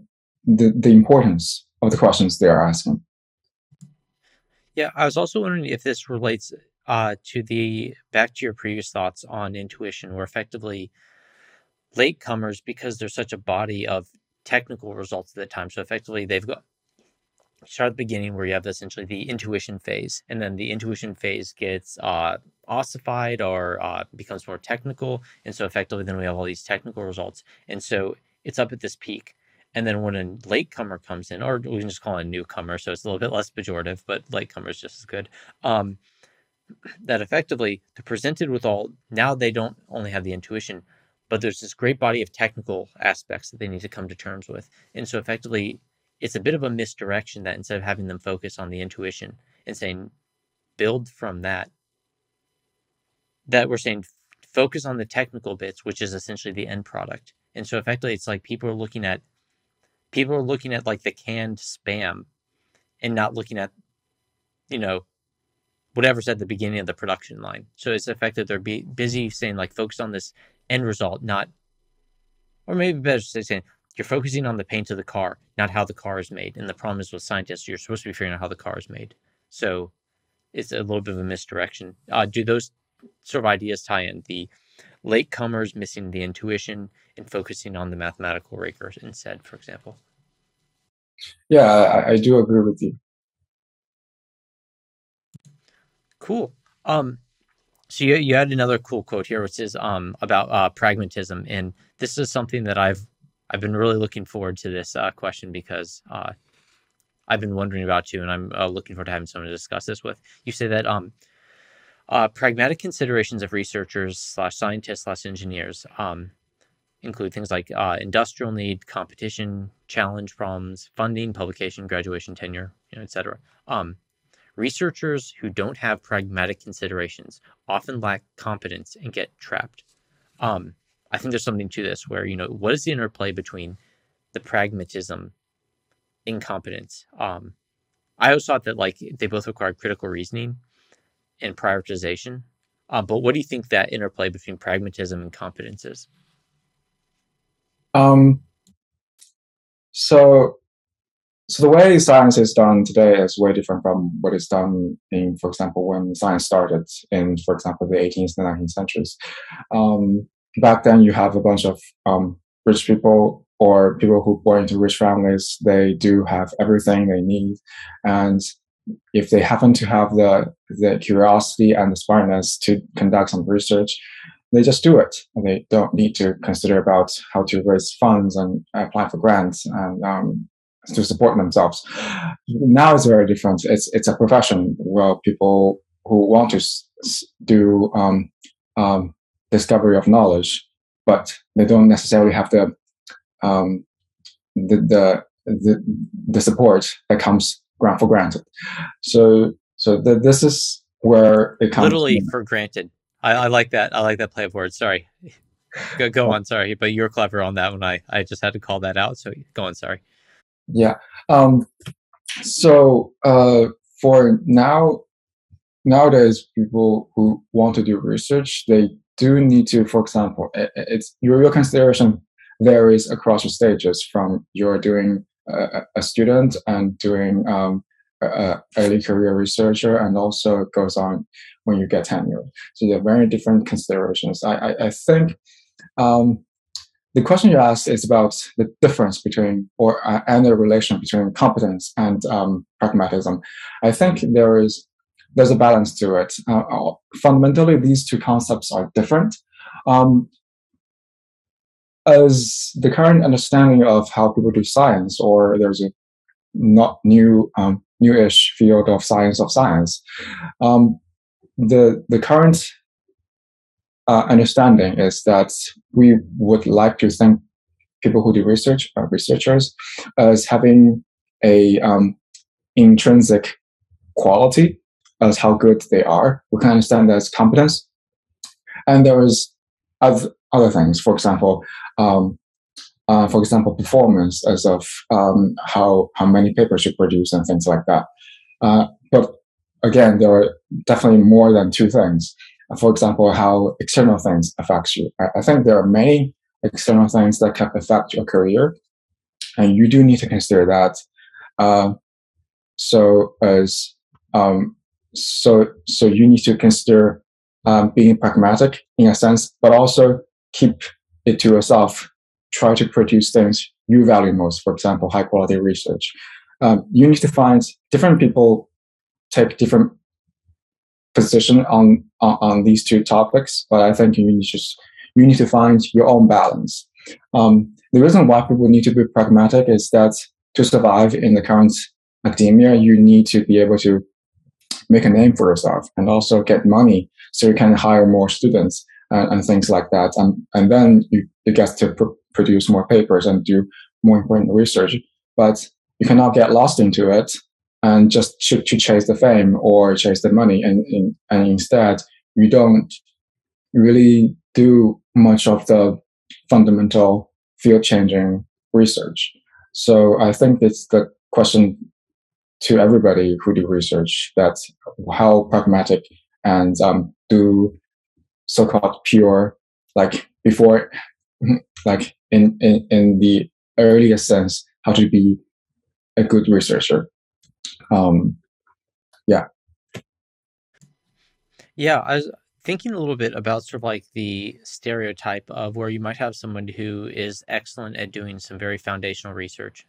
the, the importance of the questions they are asking. Yeah, I was also wondering if this relates uh, to the back to your previous thoughts on intuition, where effectively latecomers, because there's such a body of technical results at the time, so effectively they've got start at the beginning where you have essentially the intuition phase, and then the intuition phase gets uh, ossified or uh, becomes more technical, and so effectively then we have all these technical results, and so it's up at this peak. And then when a latecomer comes in, or we can just call it a newcomer, so it's a little bit less pejorative, but latecomer is just as good. Um, [clears throat] that effectively they're presented with all now they don't only have the intuition, but there's this great body of technical aspects that they need to come to terms with. And so effectively it's a bit of a misdirection that instead of having them focus on the intuition and saying build from that that we're saying focus on the technical bits which is essentially the end product and so effectively it's like people are looking at people are looking at like the canned spam and not looking at you know whatever's at the beginning of the production line so it's effective they're be busy saying like focus on this end result not or maybe better say saying you're focusing on the paint of the car, not how the car is made. And the problem is with scientists, you're supposed to be figuring out how the car is made. So it's a little bit of a misdirection. Uh, do those sort of ideas tie in? The latecomers missing the intuition and focusing on the mathematical rigor instead, for example? Yeah, I, I do agree with you. Cool. Um, so you, you had another cool quote here, which is um, about uh, pragmatism, and this is something that I've I've been really looking forward to this uh, question because uh, I've been wondering about you, and I'm uh, looking forward to having someone to discuss this with. You say that um, uh, pragmatic considerations of researchers slash scientists slash engineers um, include things like uh, industrial need, competition, challenge problems, funding, publication, graduation, tenure, you know, etc. Um, researchers who don't have pragmatic considerations often lack competence and get trapped. Um, I think there's something to this where, you know, what is the interplay between the pragmatism, incompetence? Um, I always thought that like they both require critical reasoning and prioritization. Uh, but what do you think that interplay between pragmatism and competence is? Um, so, so the way science is done today is way different from what is done in, for example, when science started in, for example, the 18th and 19th centuries. Um, back then you have a bunch of um, rich people or people who born into rich families. They do have everything they need, and if they happen to have the the curiosity and the smartness to conduct some research, they just do it. They don't need to consider about how to raise funds and apply for grants and um, to support themselves. Now it's very different. It's it's a profession where people who want to do um, um, discovery of knowledge, but they don't necessarily have the um, the, the, the the support that comes grant for granted. So so this is where it comes literally for granted. I, I like that. I like that play of words. Sorry. [laughs] Go, go on. Sorry, but you're clever on that one. I, I just had to call that out. So go on. Sorry. Yeah. Um, so uh, for now, nowadays, people who want to do research, they do need to, for example, it's your, your consideration varies across the stages from you're doing a, student and doing um, a, early career researcher and also goes on when you get tenure. So there are very different considerations. I, I, I think um, the question you asked is about the difference between or uh, and the relation between competence and um, pragmatism. I think there is there's a balance to it. Uh, uh fundamentally, these two concepts are different. Um, as the current understanding of how people do science, or there's a not new um, newish field of science of science. Um, the the current uh, understanding is that we would like to think people who do research, uh, researchers, as having a um, intrinsic quality as how good they are. We can understand that as competence, and there is other other things. For example, um, uh, for example, performance as of um, how how many papers you produce and things like that. Uh, but again, there are definitely more than two things. For example, how external things affects you. I, I think there are many external things that can affect your career, and you do need to consider that. Uh, so as um, so so you need to consider um, being pragmatic in a sense, but also keep it to yourself try to produce things you value most, for example, high quality research. Um, you need to find different people take different position on, on, on these two topics, but I think you need to you need to find your own balance. Um, the reason why people need to be pragmatic is that to survive in the current academia, you need to be able to make a name for yourself and also get money so you can hire more students and, and things like that. And, and then you, you get to pr- produce more papers and do more important research. But you cannot get lost into it and just to, to chase the fame or chase the money. And, and, and instead, you don't really do much of the fundamental field changing research. So I think it's the question to everybody who do research that how pragmatic and um, do so-called pure like before [laughs] like in, in in the earlier sense how to be a good researcher. Um yeah. Yeah i was thinking a little bit about sort of like the stereotype of where you might have someone who is excellent at doing some very foundational research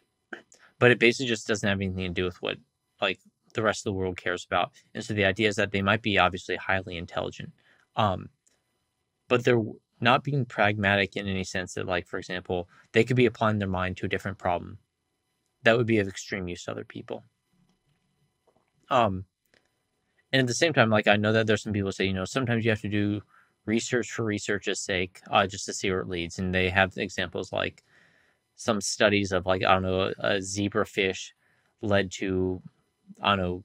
but it basically just doesn't have anything to do with what like the rest of the world cares about. And so the idea is that they might be obviously highly intelligent. Um but they're not being pragmatic in any sense that, like, for example, they could be applying their mind to a different problem that would be of extreme use to other people. Um, and at the same time, like, I know that there's some people say, you know, sometimes you have to do research for research's sake, uh, just to see where it leads. And they have examples like some studies of, like, I don't know, a zebra fish led to, I don't know,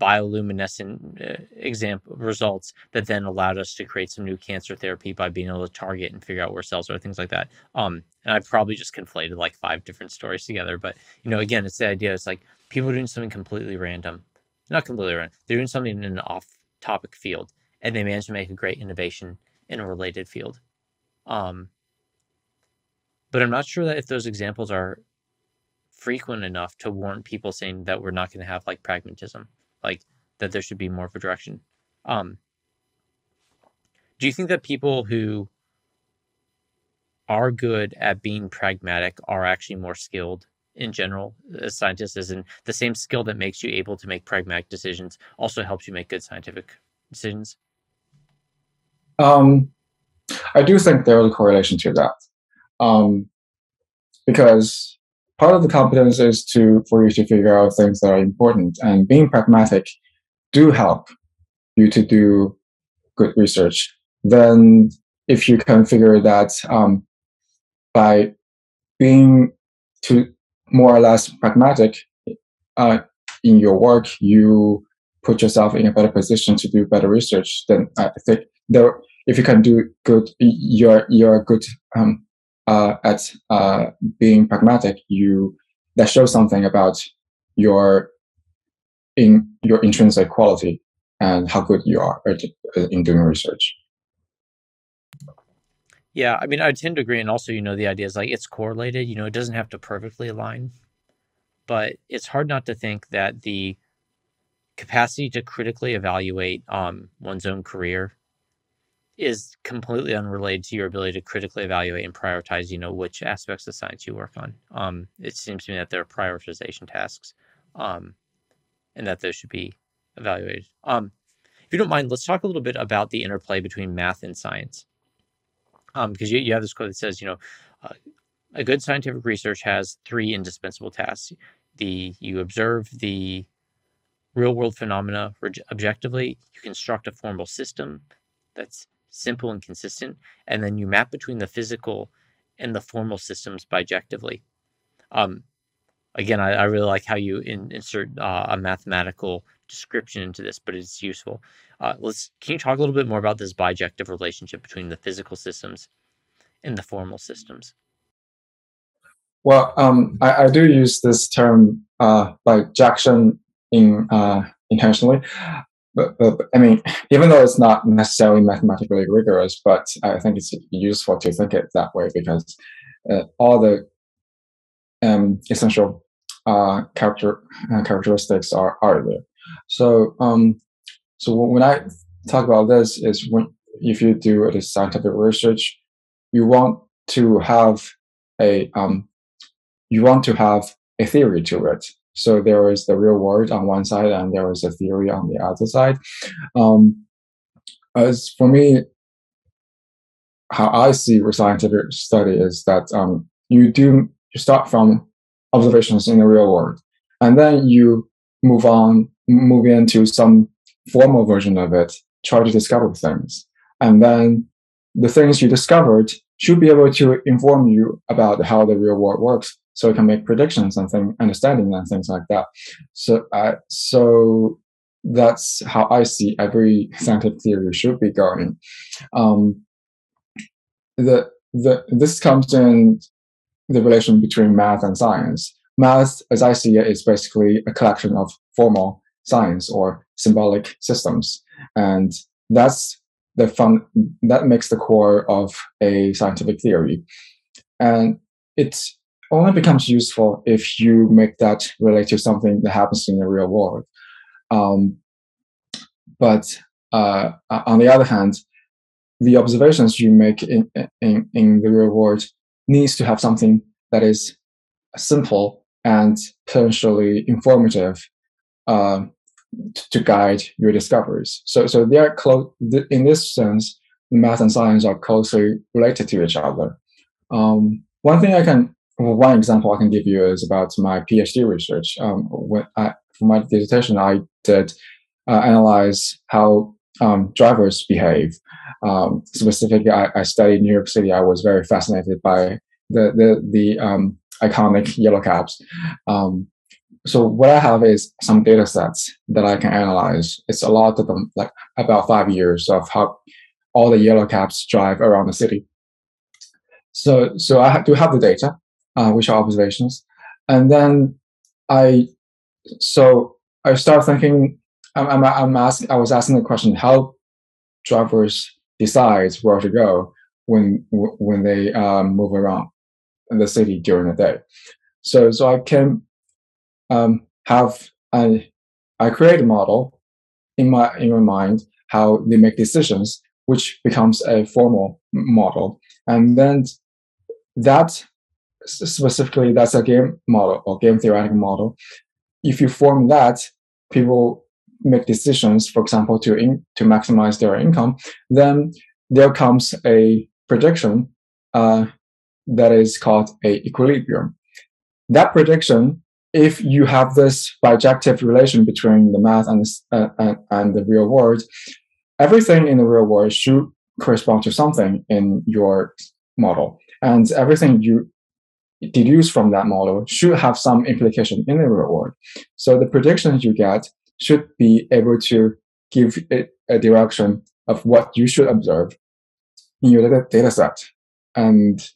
bioluminescent uh, example results that then allowed us to create some new cancer therapy by being able to target and figure out where cells are things like that. Um and i probably just conflated like five different stories together but you know again it's the idea it's like people doing something completely random. Not completely random they're doing something in an off topic field and they manage to make a great innovation in a related field. Um but i'm not sure that if those examples are frequent enough to warrant people saying that we're not going to have like pragmatism like that there should be more of a direction. Um, do you think that people who are good at being pragmatic are actually more skilled in general as scientists? Is in the same skill that makes you able to make pragmatic decisions also helps you make good scientific decisions? Um, i do think there is a correlation to that. Um, because part of the competence is to for you to figure out things that are important and being pragmatic do help you to do good research. Then if you can figure that um, by being to more or less pragmatic uh, in your work you put yourself in a better position to do better research, then I think there, if you can do good, you're you're good um, uh, at uh, being pragmatic. You that shows something about your in your intrinsic quality and how good you are in doing research. Yeah, I mean, I tend to agree, and also, you know, the idea is like it's correlated. You know, it doesn't have to perfectly align, but it's hard not to think that the capacity to critically evaluate um, one's own career is completely unrelated to your ability to critically evaluate and prioritize you know which aspects of science you work on. Um, it seems to me that there are prioritization tasks um, and that those should be evaluated. Um, if you don't mind let's talk a little bit about the interplay between math and science. Because um, you, you have this quote that says you know uh, a good scientific research has three indispensable tasks. The you observe the real world phenomena objectively. You construct a formal system that's simple and consistent, and then you map between the physical and the formal systems bijectively. Um, again, I, I, really like how you in, insert uh, a mathematical description into this, but it's useful. Uh, let's can you talk a little bit more about this bijective relationship between the physical systems and the formal systems? Well, um, I, I, do use this term uh, bijection in uh, intentionally. But, but, I mean, even though it's not necessarily mathematically rigorous, but I think it's useful to think it that way because uh, all the um, essential uh, character uh, characteristics are are there. So um, so when I talk about this, is when if you do a scientific research, you want to have a um, you want to have a theory to it. So there is the real world on one side, and there is a theory on the other side. Um, as for me, how I see scientific study is that um, you do you start from observations in the real world, and then you move on, move into some formal version of it, try to discover things, and then the things you discovered should be able to inform you about how the real world works so it can make predictions and thing, understanding and things like that. So, uh, so that's how I see every scientific theory should be going. Um, the the this comes in the relation between math and science. Math, as I see it, is basically a collection of formal science or symbolic systems, and that's the fun that makes the core of a scientific theory. And it's only becomes useful if you make that relate to something that happens in the real world. Um, but uh, on the other hand, the observations you make in, in, in the real world needs to have something that is simple and potentially informative uh, to guide your discoveries. So, so they are close. In this sense, math and science are closely related to each other. Um, one thing I can well, one example I can give you is about my PhD research. Um, when I, for my dissertation, I did uh, analyze how um, drivers behave. Um, specifically, I, I, studied New York City. I was very fascinated by the the, the um, iconic yellow cabs. Um, so what I have is some data sets that I can analyze. It's a lot of them, like about five years of how all the yellow cabs drive around the city. So, so I do have the data, uh, which are observations. And then I, so I start thinking, I'm, I'm, I'm asking, I was asking the question, how drivers decide where to go when, when they um, move around the city during the day. So, so I can um, have, I, I create a model in my, in my mind, how they make decisions, which becomes a formal model. And then that specifically that's a game model or game theoretic model. If you form that, people make decisions, for example, to in, to maximize their income, then there comes a prediction uh, that is called a equilibrium. That prediction, if you have this bijective relation between the math and, uh, and, and the real world, everything in the real world should correspond to something in your model. And everything you deduce from that model should have some implication in the real world. So the predictions you get should be able to give it a direction of what you should observe in your data set. And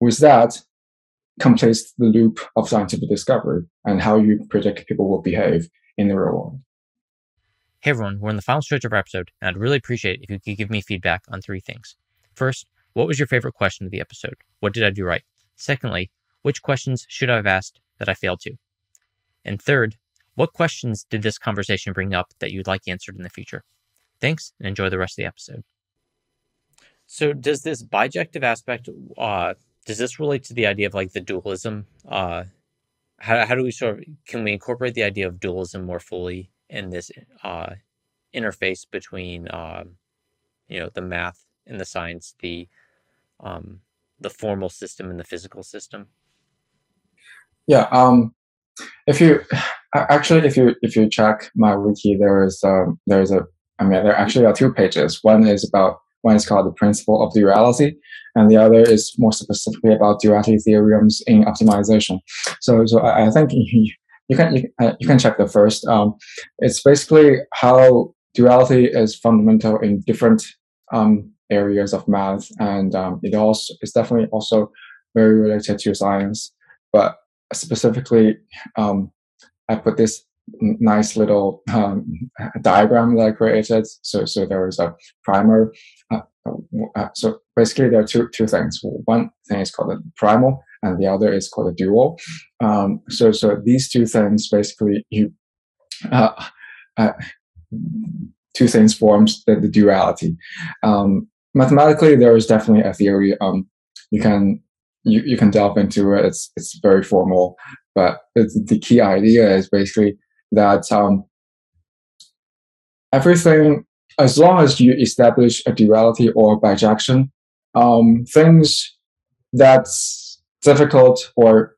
with that, completes the loop of scientific discovery and how you predict people will behave in the real world. Hey everyone, we're in the final stretch of our episode, and I'd really appreciate if you could give me feedback on three things. First, what was your favorite question of the episode? What did I do right? Secondly, which questions should I have asked that I failed to? And third, what questions did this conversation bring up that you'd like answered in the future? Thanks, and enjoy the rest of the episode. So, does this bijective aspect, uh, does this relate to the idea of like the dualism? Uh, how, how do we sort of, can we incorporate the idea of dualism more fully in this uh, interface between, uh, you know, the math and the science, the, um, the formal system and the physical system? Yeah. Um, if you actually, if you if you check my wiki, there is um, there is a I mean, there actually are two pages. One is about one is called the principle of duality, and the other is more specifically about duality theorems in optimization. So, so I, I think [laughs] you, you can you, uh, you, can check the first. Um, it's basically how duality is fundamental in different um, areas of math, and um, it also is definitely also very related to science. But specifically, um, I put this nice little um, diagram that I created. So, so there is a primer. Uh, uh, so basically, there are two two things. One thing is called a primal, and the other is called a dual. Um, so, so these two things basically you. Uh, uh two things forms the, the duality. Um, mathematically, there is definitely a theory. Um, you can you, you can delve into it. It's it's very formal, but the key idea is basically that um, everything, as long as you establish a duality or bijection, um, things that's difficult or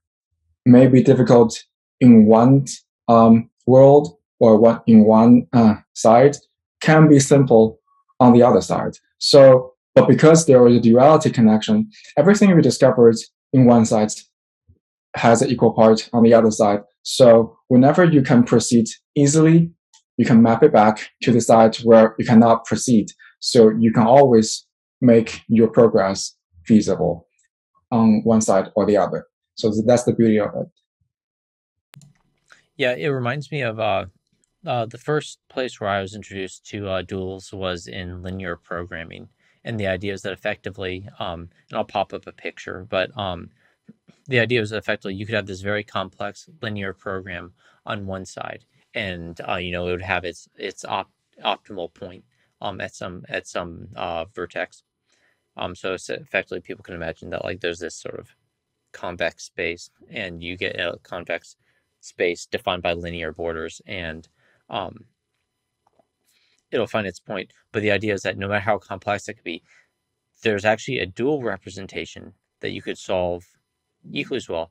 may be difficult in one um, world or one in one uh, side can be simple on the other side. So, but because there is a duality connection, everything we discovered in one side has an equal part on the other side. So whenever you can proceed easily, you can map it back to the side where you cannot proceed. So you can always make your progress feasible on one side or the other. So that's the beauty of it. Yeah, it reminds me of uh, uh, the first place where I was introduced to uh, duals was in linear programming. And the idea is that effectively, um, and I'll pop up a picture, but um, the idea was effectively you could have this very complex linear program on one side, and uh, you know it would have its its op- optimal point um, at some at some uh, vertex. Um, so effectively, people can imagine that like there's this sort of convex space, and you get a convex space defined by linear borders, and um, it'll find its point. But the idea is that no matter how complex it could be, there's actually a dual representation that you could solve equally as well,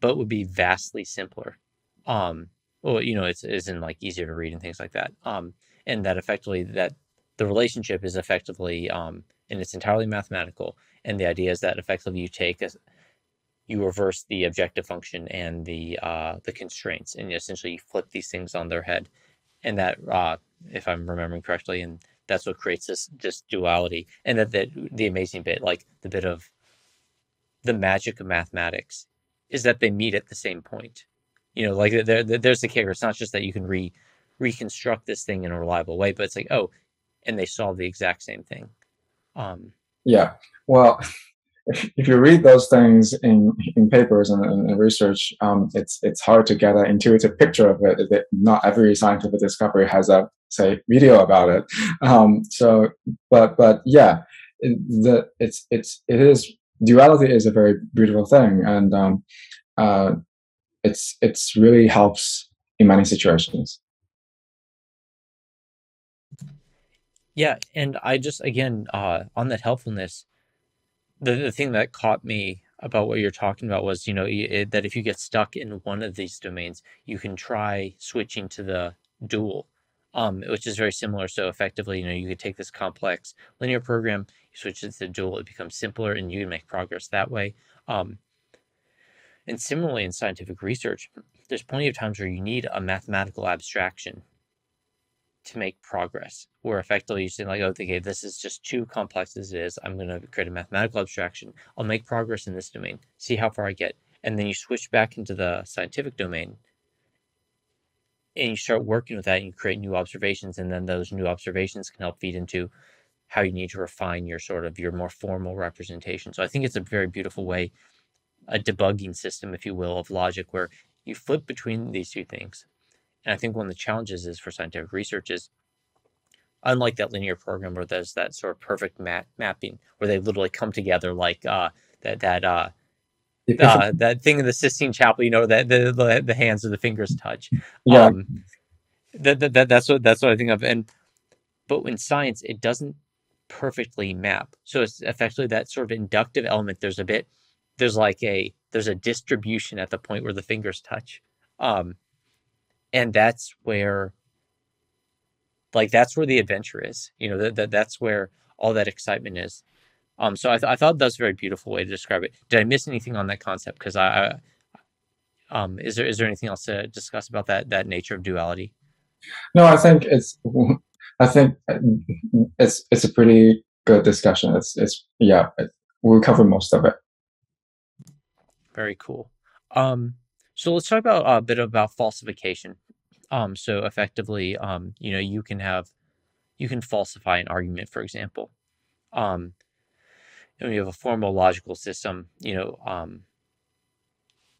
but would be vastly simpler. Um, well, you know, it's isn't like easier to read and things like that. Um, and that effectively that the relationship is effectively um, and it's entirely mathematical. And the idea is that effectively you take a, you reverse the objective function and the uh, the constraints, and essentially you flip these things on their head, and that, uh, if I'm remembering correctly, and that's what creates this this duality. And that the the amazing bit, like the bit of the magic of mathematics is that they meet at the same point. You know, like there, there's the kicker. It's not just that you can re reconstruct this thing in a reliable way, but it's like, oh, and they solve the exact same thing. Um, yeah. Well, if, you read those things in, in papers and, and research, um, it's it's hard to get an intuitive picture of it. That not every scientific discovery has a say video about it. Um, so, but but yeah, the it's it's it is duality is a very beautiful thing, and um, uh, it's it's really helps in many situations. Yeah, and I just again uh, on that helpfulness, the the thing that caught me about what you're talking about was you know it, that if you get stuck in one of these domains, you can try switching to the dual um, which is very similar. So effectively, you know, you could take this complex linear program, you switch it to the dual, it becomes simpler, and you can make progress that way. Um, and similarly, in scientific research, there's plenty of times where you need a mathematical abstraction to make progress. Where effectively saying like, okay, this is just too complex as it is. I'm going to create a mathematical abstraction. I'll make progress in this domain, see how far I get, and then you switch back into the scientific domain, and you start working with that, and you create new observations, and then those new observations can help feed into how you need to refine your sort of your more formal representation. So I think it's a very beautiful way, a debugging system, if you will, of logic where you flip between these two things. And I think one of the challenges is for scientific research is unlike that linear program where there's that sort of perfect map mapping where they literally come together like uh, that that uh, uh, that thing in the Sistine Chapel, you know, that the, the, the hands or the fingers touch. Yeah. Um, that, that, that that's what that's what I think of. And but in science, it doesn't perfectly map. So it's effectively that sort of inductive element. There's a bit, there's like a there's a distribution at the point where the fingers touch. Um, and that's where like that's where the adventure is you know that, that that's where all that excitement is. Um so I, th- I thought that's a very beautiful way to describe it. Did i miss anything on that concept? Because I, I um is there is there anything else to discuss about that that nature of duality? No i think it's i think it's it's a pretty good discussion. It's it's yeah it, we'll cover most of it. Very cool. Um so let's talk about uh, a bit about falsification um, so effectively, um, you know, you can have, you can falsify an argument, for example. Um, and you have a formal logical system, you know, um,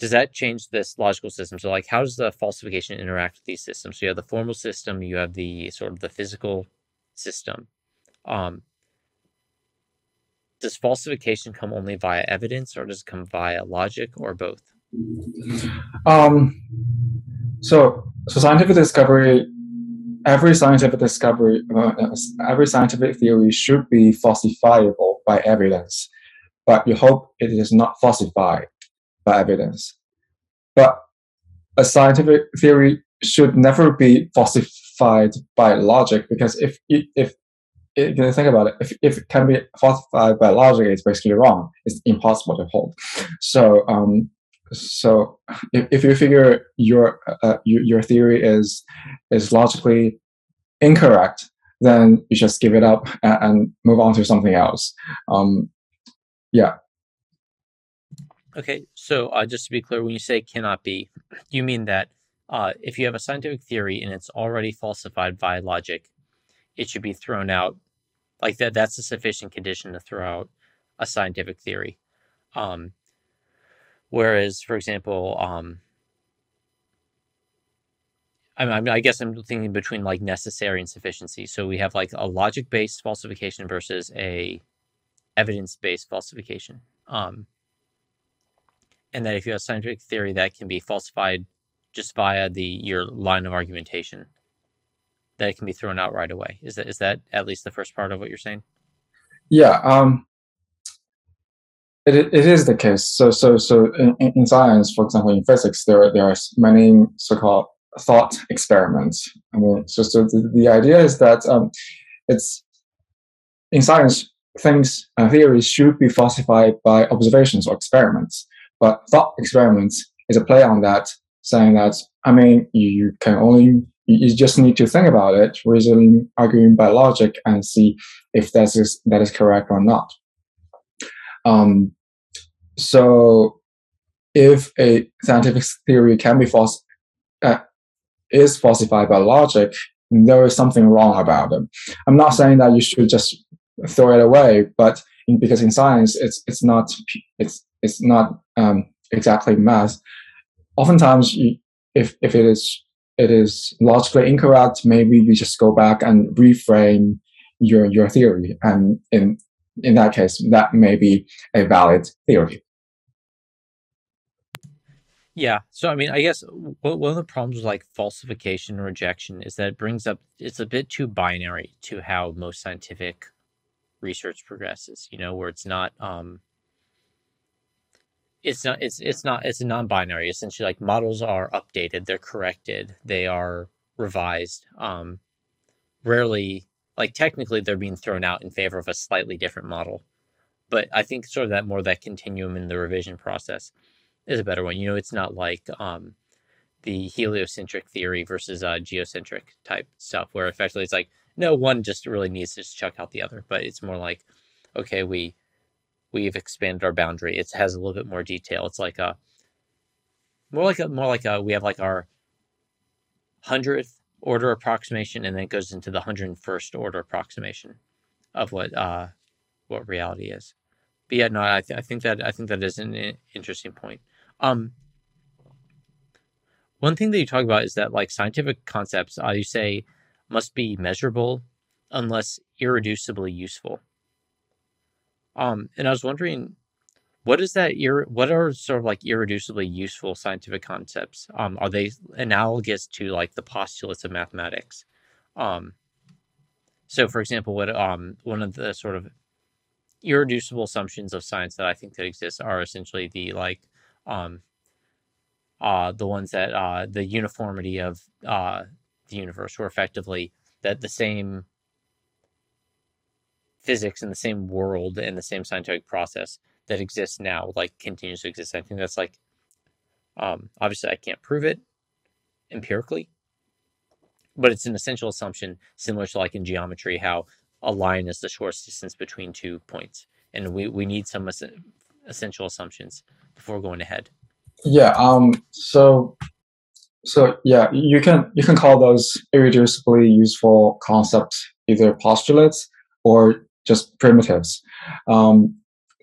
does that change this logical system? So like, how does the falsification interact with these systems? So you have the formal system, you have the sort of the physical system. Um, does falsification come only via evidence or does it come via logic or both? Um, so, so scientific discovery, every scientific discovery, uh, every scientific theory should be falsifiable by evidence, but you hope it is not falsified by evidence. But a scientific theory should never be falsified by logic because if if if you think about it, if, if it can be falsified by logic, it's basically wrong. It's impossible to hold. So um, so if, if you figure your uh, your theory is is logically incorrect, then you just give it up and, and move on to something else. Um, yeah. Okay, so uh, just to be clear, when you say cannot be, you mean that uh, if you have a scientific theory and it's already falsified by logic, it should be thrown out. Like that, that's a sufficient condition to throw out a scientific theory. Um, Whereas, for example, um, I, mean, I guess I'm thinking between like necessary and sufficiency. So we have like a logic-based falsification versus a evidence-based falsification. Um, and that if you have scientific theory that can be falsified just via the your line of argumentation, that it can be thrown out right away. Is that is that at least the first part of what you're saying? Yeah. Um, it, it is the case. So so so in, in science, for example, in physics, there there are many so-called thought experiments. I mean, so so the, the idea is that um, it's in science things uh, theories should be falsified by observations or experiments. But thought experiments is a play on that, saying that I mean you can only you just need to think about it, reasoning, arguing by logic, and see if that is that is correct or not. Um, so if a scientific theory can be false, uh, is falsified by logic, there is something wrong about it. I'm not saying that you should just throw it away, but in, because in science, it's it's not it's it's not um, exactly math. Oftentimes, you, if if it is it is logically incorrect, maybe you just go back and reframe your your theory, and in in that case, that may be a valid theory. Yeah. So, I mean, I guess one of the problems with like falsification and rejection is that it brings up, it's a bit too binary to how most scientific research progresses, you know, where it's not, um, it's not, it's, it's not, it's a non binary. Essentially, like models are updated, they're corrected, they are revised. Um, rarely like technically they're being thrown out in favor of a slightly different model. But I think sort of that more that continuum in the revision process is a better one. You know, it's not like um, the heliocentric theory versus uh, geocentric type stuff, where effectively it's like no one just really needs to just chuck out the other, but it's more like okay, we we've expanded our boundary. It has a little bit more detail. It's like a more like a more like a we have like our hundredth order approximation, and then it goes into the hundred first order approximation of what uh what reality is. But yeah, no, I, th- I think that I think that is an interesting point. Um, one thing that you talk about is that like scientific concepts, you say, must be measurable unless irreducibly useful. Um, and I was wondering, what is that? Ir- what are sort of like irreducibly useful scientific concepts? Um, are they analogous to like the postulates of mathematics? Um, so, for example, what um, one of the sort of irreducible assumptions of science that I think that exists are essentially the like um, uh, the ones that uh, the uniformity of uh, the universe, or effectively that the same physics and the same world and the same scientific process that exists now like continues to exist. I think that's like um, obviously I can't prove it empirically, but it's an essential assumption similar to like in geometry how a line is the shortest distance between two points, and we we need some essential assumptions before going ahead. Yeah. Um. So. So yeah, you can you can call those irreducibly useful concepts either postulates or just primitives. Um,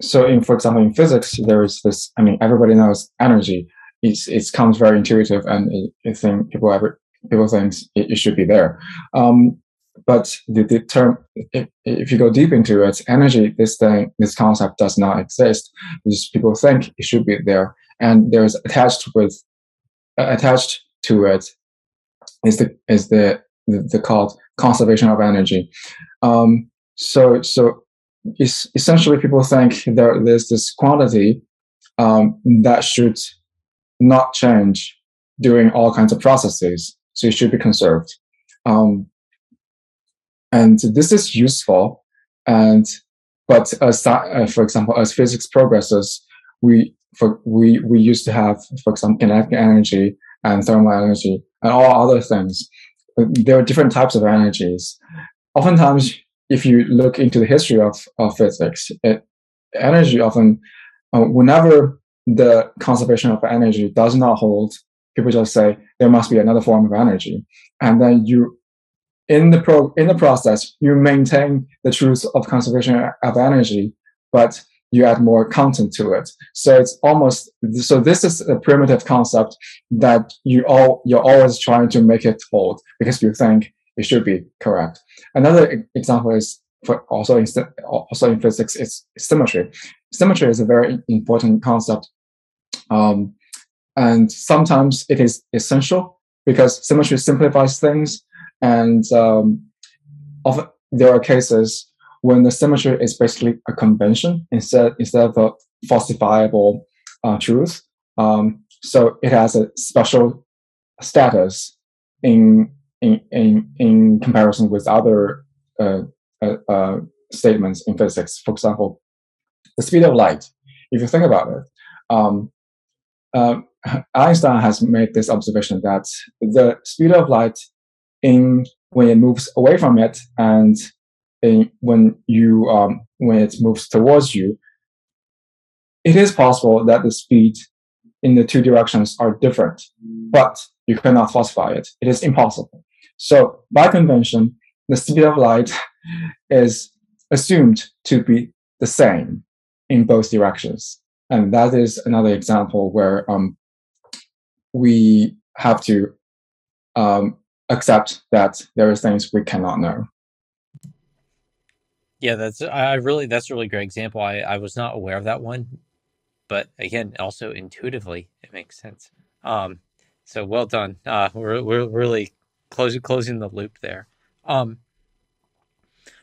so in for example in physics there is this i mean everybody knows energy it's it comes very intuitive and i think people ever people think it, it should be there um, but the, the term if, you go deep into it energy this thing this concept does not exist just people think it should be there and there's attached with attached to it is the is the the, the called conservation of energy um, so so is essentially people think there, there's this quantity um, that should not change during all kinds of processes. So it should be conserved. Um, and this is useful. And but as uh, for example, as physics progresses, we for we we used to have, for example, kinetic energy and thermal energy and all other things. There are different types of energies. Oftentimes, if you look into the history of, of physics, it, energy often, uh, whenever the conservation of energy does not hold, people just say there must be another form of energy, and then you, in the pro in the process, you maintain the truth of conservation of energy, but you add more content to it. So it's almost so. This is a primitive concept that you all you're always trying to make it hold because you think it should be correct. Another example is for also in, also in physics is symmetry. Symmetry is a very important concept, um, and sometimes it is essential because symmetry simplifies things, and um, often there are cases when the symmetry is basically a convention instead instead of a falsifiable uh, truth. Um, so it has a special status in in in, in comparison with other uh, uh, uh, statements in physics. For example, the speed of light. If you think about it, um, uh, Einstein has made this observation that the speed of light in when it moves away from it and in, when you um, when it moves towards you, it is possible that the speed in the two directions are different, but you cannot falsify it. It is impossible. So by convention, the speed of light [laughs] is assumed to be the same in both directions. And that is another example where um, we have to um, accept that there are things we cannot know. Yeah, that's I really that's a really great example. I, I was not aware of that one, but again, also intuitively it makes sense. Um, so well done. Uh, we're we're really closing closing the loop there. Um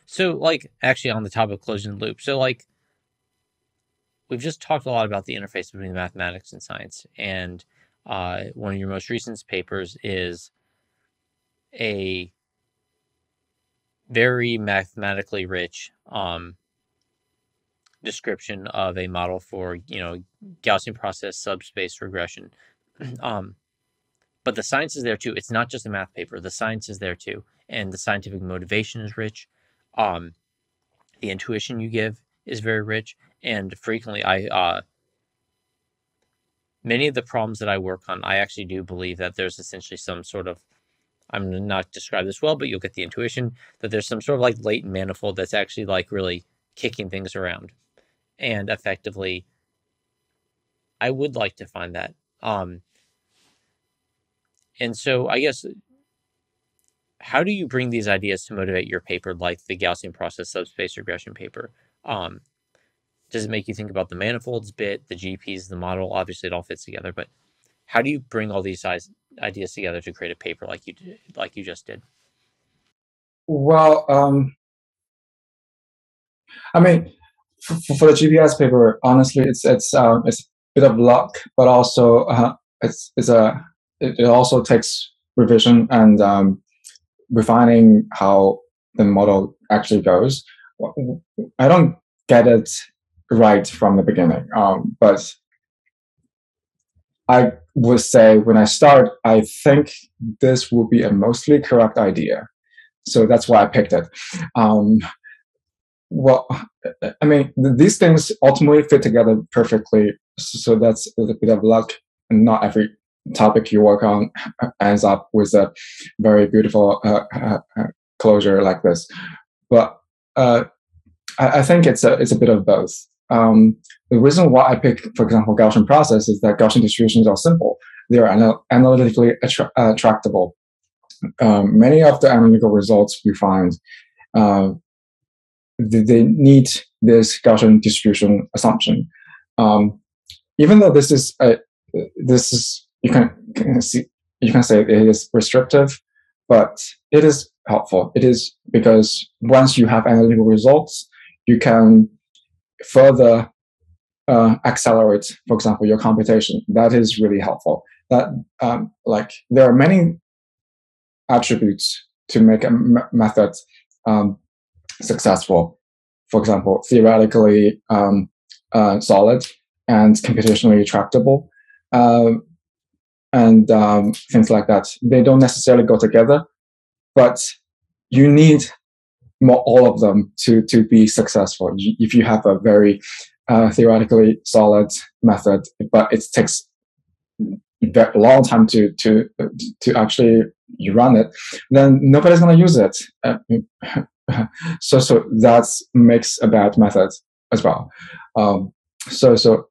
so like actually on the topic of closing the loop. So like we've just talked a lot about the interface between mathematics and science and uh, one of your most recent papers is a very mathematically rich um, description of a model for you know Gaussian process subspace regression. [clears throat] um, but the science is there too. It's not just a math paper. The science is there too, and the scientific motivation is rich. Um, the intuition you give is very rich, and frequently I uh, many of the problems that I work on, I actually do believe that there's essentially some sort of I'm not describe this well, but you'll get the intuition that there's some sort of like latent manifold that's actually like really kicking things around. And effectively, I would like to find that. Um, and so I guess how do you bring these ideas to motivate your paper, like the Gaussian process subspace regression paper? Um, does it make you think about the manifolds bit, the GPs, the model? Obviously, it all fits together, but how do you bring all these ideas together to create a paper like you did, like you just did? Well, um, I mean, for, for, the GPS paper, honestly, it's it's um, it's a bit of luck, but also uh, it's it's a it, it, also takes revision and um, refining how the model actually goes. I don't get it right from the beginning, um, but I would say when I start, I think this will be a mostly correct idea. So that's why I picked it. Um, well, I mean, these things ultimately fit together perfectly. So that's a bit of luck. Not every topic you work on ends up with a very beautiful uh, uh, uh closure like this. But uh, I, I, think it's a it's a bit of both. Um, the reason why I pick, for example, Gaussian process is that Gaussian distributions are simple. They are anal- analytically attra- uh, tractable. Um, many of the analytical results we find, uh, they, they need this Gaussian distribution assumption. Um, even though this is a, this is you can, can see you can say it is restrictive, but it is helpful. It is because once you have analytical results, you can further uh, accelerate, for example, your computation. That is really helpful. That um, like there are many attributes to make a method um, successful. For example, theoretically um, uh, solid and computationally tractable, uh, and um, things like that. They don't necessarily go together, but you need more, all of them to to be successful. If you have a very uh, theoretically solid method, but it takes a long time to to to actually run it, then nobody's gonna use it. Uh, [laughs] so so that makes a bad method as well. Um, so so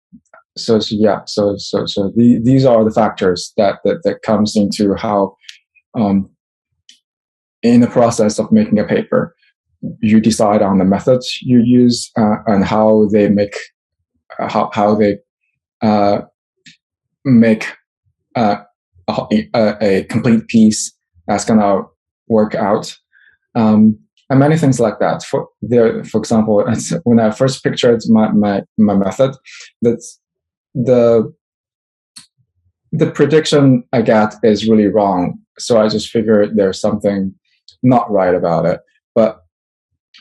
so, so yeah so so so the, these are the factors that that, that comes into how um, in the process of making a paper you decide on the methods you use uh, and how they make uh, how, how they uh, make uh, a, a, complete piece that's gonna work out. Um, and many things like that. For there for example [laughs] when i first pictured my, my, my method that's the the prediction i got is really wrong. So i just figured there's something not right about it. But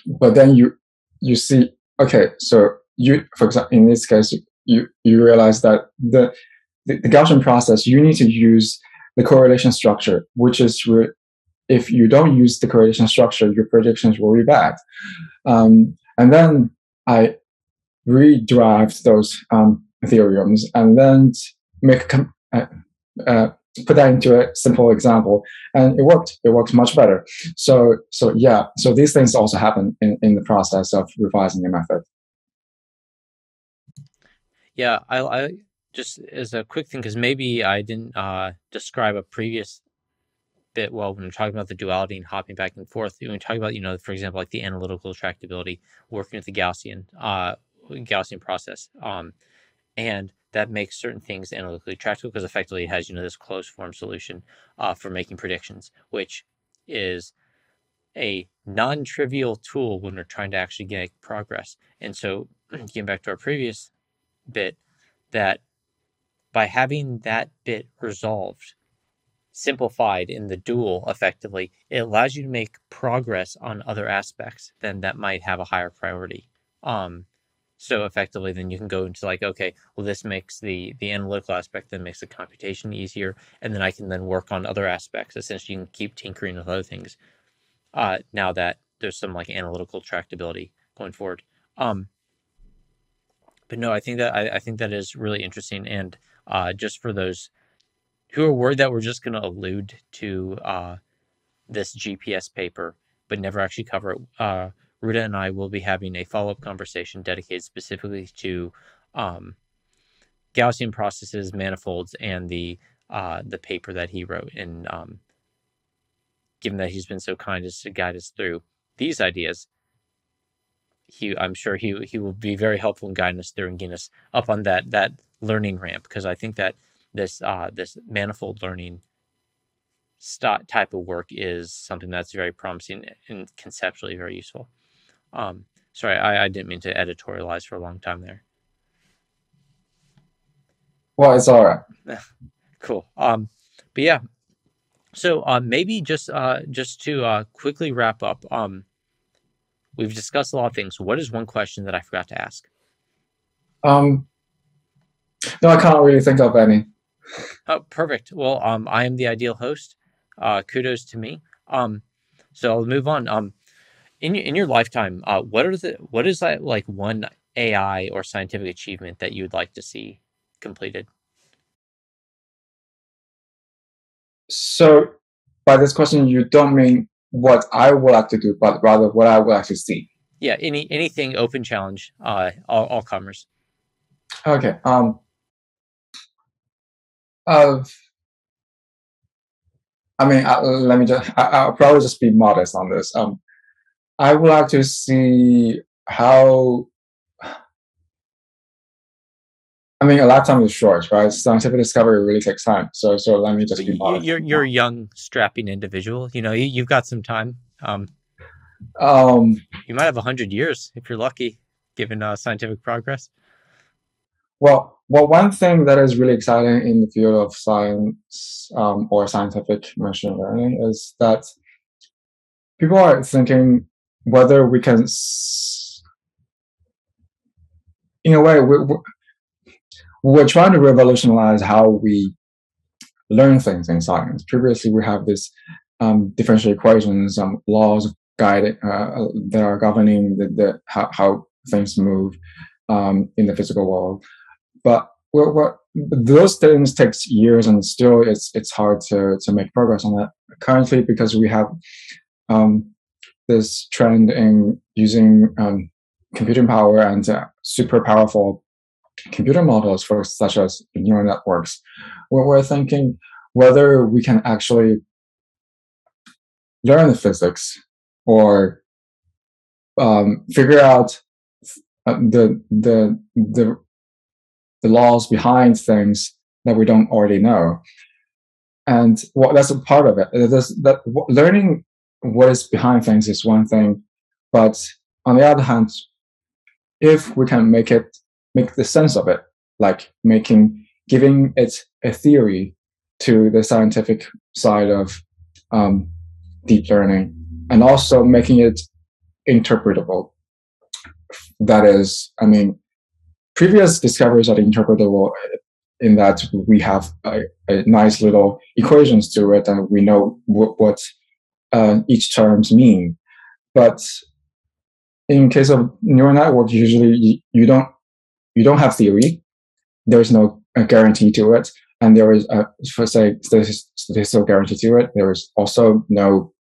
but then you you see okay so you for example in this case you you realize that the the, the gaussian process you need to use the correlation structure which is re- if you don't use the correlation structure your predictions will be bad. Um, and then i redraft those um, theorems and then make uh, uh, put that into a simple example. And it worked. It worked much better. So so yeah. So these things also happen in, in the process of revising a method. Yeah i, I just as a quick thing because maybe i didn't uh, describe a previous bit well when we're talking about the duality and hopping back and forth. When we talk about you know for example like the analytical tractability working with the gaussian uh gaussian process um and that makes certain things analytically tractable because effectively it has you know this closed form solution uh, for making predictions, which is a non-trivial tool when we're trying to actually get progress. And so, [clears throat] getting back to our previous bit, that by having that bit resolved, simplified in the dual effectively, it allows you to make progress on other aspects then that might have a higher priority. Um, so effectively, then you can go into like, okay, well, this makes the the analytical aspect, then makes the computation easier, and then I can then work on other aspects. Essentially, you can keep tinkering with other things. Uh, now that there's some like analytical tractability going forward. Um, but no, I think that I, I think that is really interesting, and uh, just for those who are worried that we're just going to allude to uh, this GPS paper, but never actually cover it. Uh, Ruda and I will be having a follow up conversation dedicated specifically to um, Gaussian processes, manifolds, and the uh, the paper that he wrote. And um, given that he's been so kind as to guide us through these ideas, he I'm sure he he will be very helpful in guiding us through and getting us up on that that learning ramp because I think that this uh, this manifold learning st- type of work is something that's very promising and conceptually very useful. Um, sorry, I, I didn't mean to editorialize for a long time there. Well, it's all right. [laughs] cool. Um, but yeah, so uh, maybe just uh, just to uh, quickly wrap up, um, we've discussed a lot of things. What is one question that I forgot to ask? Um, no, I can't really think of any. Oh, perfect. Well, um, I am the ideal host. Uh, kudos to me. Um, so I'll move on. Um, in your in your lifetime, uh, what are the what is that like one AI or scientific achievement that you would like to see completed? So, by this question, you don't mean what I would like to do, but rather what I would like to see. Yeah, any anything open challenge, uh, all, all comers. Okay. Um. Uh, I mean, uh, let me just. I, will probably just be modest on this. Um, I would like to see how. I mean, a lot of lifetime is short, right? Scientific discovery really takes time. So, so let me just be modest. You're you're a young, strapping individual. You know, you, you've got some time. Um, um, you might have a hundred years if you're lucky, given uh, scientific progress. Well, well, one thing that is really exciting in the field of science um, or scientific machine learning is that people are thinking whether we can, in a way, we're, we're trying to revolutionize how we learn things in science. Previously, we have this um, differential equations, um, laws guide uh, that are governing the, the how, how things move um, in the physical world. But what, what those things takes years, and still it's it's hard to to make progress on that currently because we have um, this trend in using um, computing power and uh, super powerful computer models for such as neural networks, where we're thinking whether we can actually learn physics or um, figure out uh, the the the the laws behind things that we don't already know. And well, that's a part of it. That learning what is behind things is one thing, but on the other hand, if we can make it make the sense of it, like making giving it a theory to the scientific side of um, deep learning, and also making it interpretable. That is, I mean, previous discoveries are interpretable in that we have a, a nice little equations to it, and we know w- what uh, each terms mean. But in case of neural network, usually you, don't you don't have theory. There's no guarantee to it, and there is a, for say statistical guarantee to it. There is also no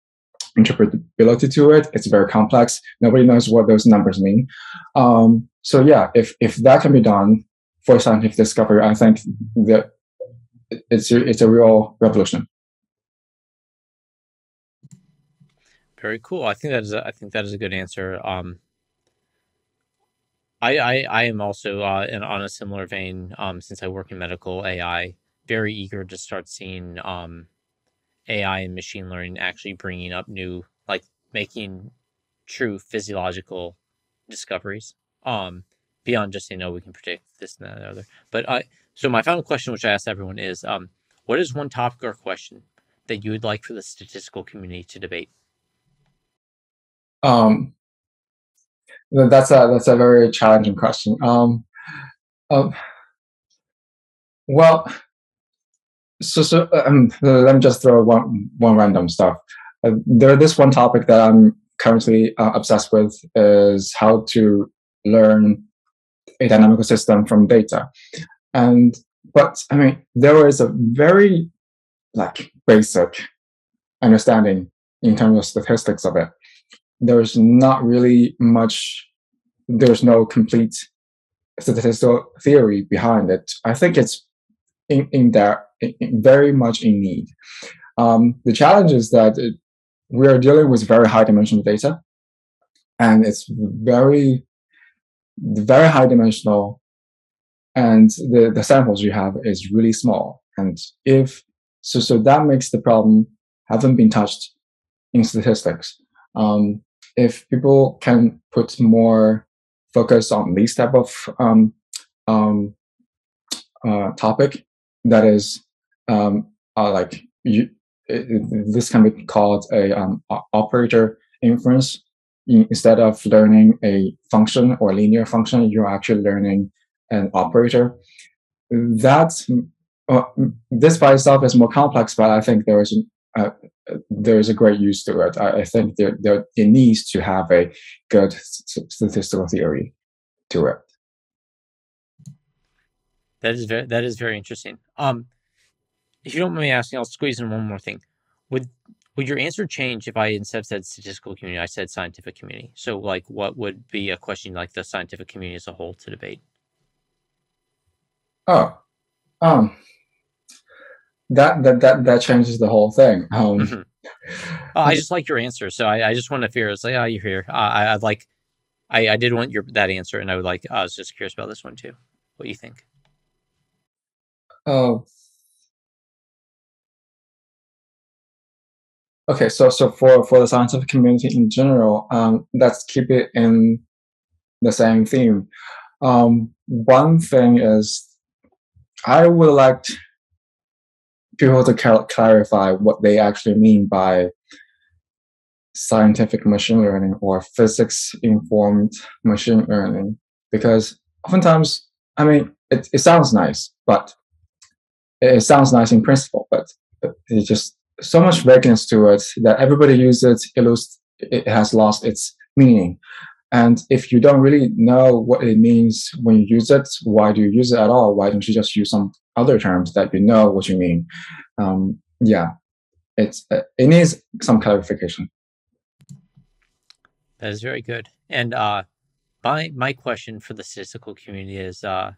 interpretability to it. It's very complex. Nobody knows what those numbers mean. Um, so yeah, if if that can be done for scientific discovery, I think that it's a, it's a real revolution. Very cool. I think that is a, I think that is a good answer. Um, I, I I am also uh, in, on a similar vein. Um, since I work in medical AI, very eager to start seeing um, AI and machine learning actually bringing up new, like making true physiological discoveries. Um, beyond just saying, "No, we can predict this and that and the other." But I, so my final question, which I asked everyone, is, um, what is one topic or question that you would like for the statistical community to debate? Um, that's a that's a very challenging question. Um, um, well, so so um, let me just throw one one random stuff. Uh, there, this one topic that I'm currently uh, obsessed with is how to learn a dynamical system from data, and but I mean there is a very like basic understanding in terms of statistics of it. There's not really much. There's no complete statistical theory behind it. I think it's in, in there in, very much in need. Um, the challenge is that it, we are dealing with very high dimensional data, and it's very very high dimensional, and the the samples you have is really small. And if so, so that makes the problem haven't been touched in statistics. Um, if people can put more focus on this type of um, um, uh, topic, that is um, uh, like you, it, this can be called a um, operator inference. instead of learning a function or linear function, you're actually learning an operator. That uh, this by itself is more complex, but I think there is uh, there is a great use to it. I, I think there, there it needs to have a good statistical theory to it. That is very that is very interesting. Um, if you don't mind me asking, I'll squeeze in one more thing. Would would your answer change if I instead of said statistical community, I said scientific community? So, like, what would be a question like the scientific community as a whole to debate? Oh, um, that that that that changes the whole thing. Um, mm-hmm. oh, I just like your answer, so I, I just want to fear. It's like, oh, you're here. Uh, I, I'd like, I, I did want your that answer, and I would like. I was just curious about this one too. What do you think? Oh. Okay, so so for for the scientific community in general, um, let's keep it in the same theme. Um, one thing is, I would like people to clarify what they actually mean by scientific machine learning or physics informed machine learning. Because oftentimes i mean it, it sounds nice but it sounds nice in principle but it's just so much vagueness to it that everybody uses it, it, it has lost its meaning and if you don't really know what it means when you use it why do you use it at all why don't you just use some other terms that you know what you mean. Um, yeah, it's uh, it needs some clarification. That is very good. And uh, my my question for the statistical community is, uh,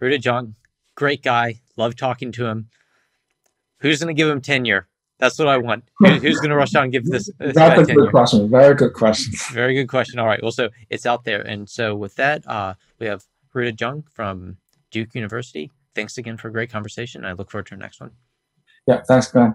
Ruda Zhang, great guy, love talking to him. Who's going to give him tenure? That's what I want. [laughs] Who, who's going to rush out and give this? this That's a tenure? good question. Very good question. Very good question. All right. Well, so it's out there, and so with that, uh, we have Ruda Zhang from Duke University. Thanks again for a great conversation. I look forward to our next one. Yeah, thanks, Glenn.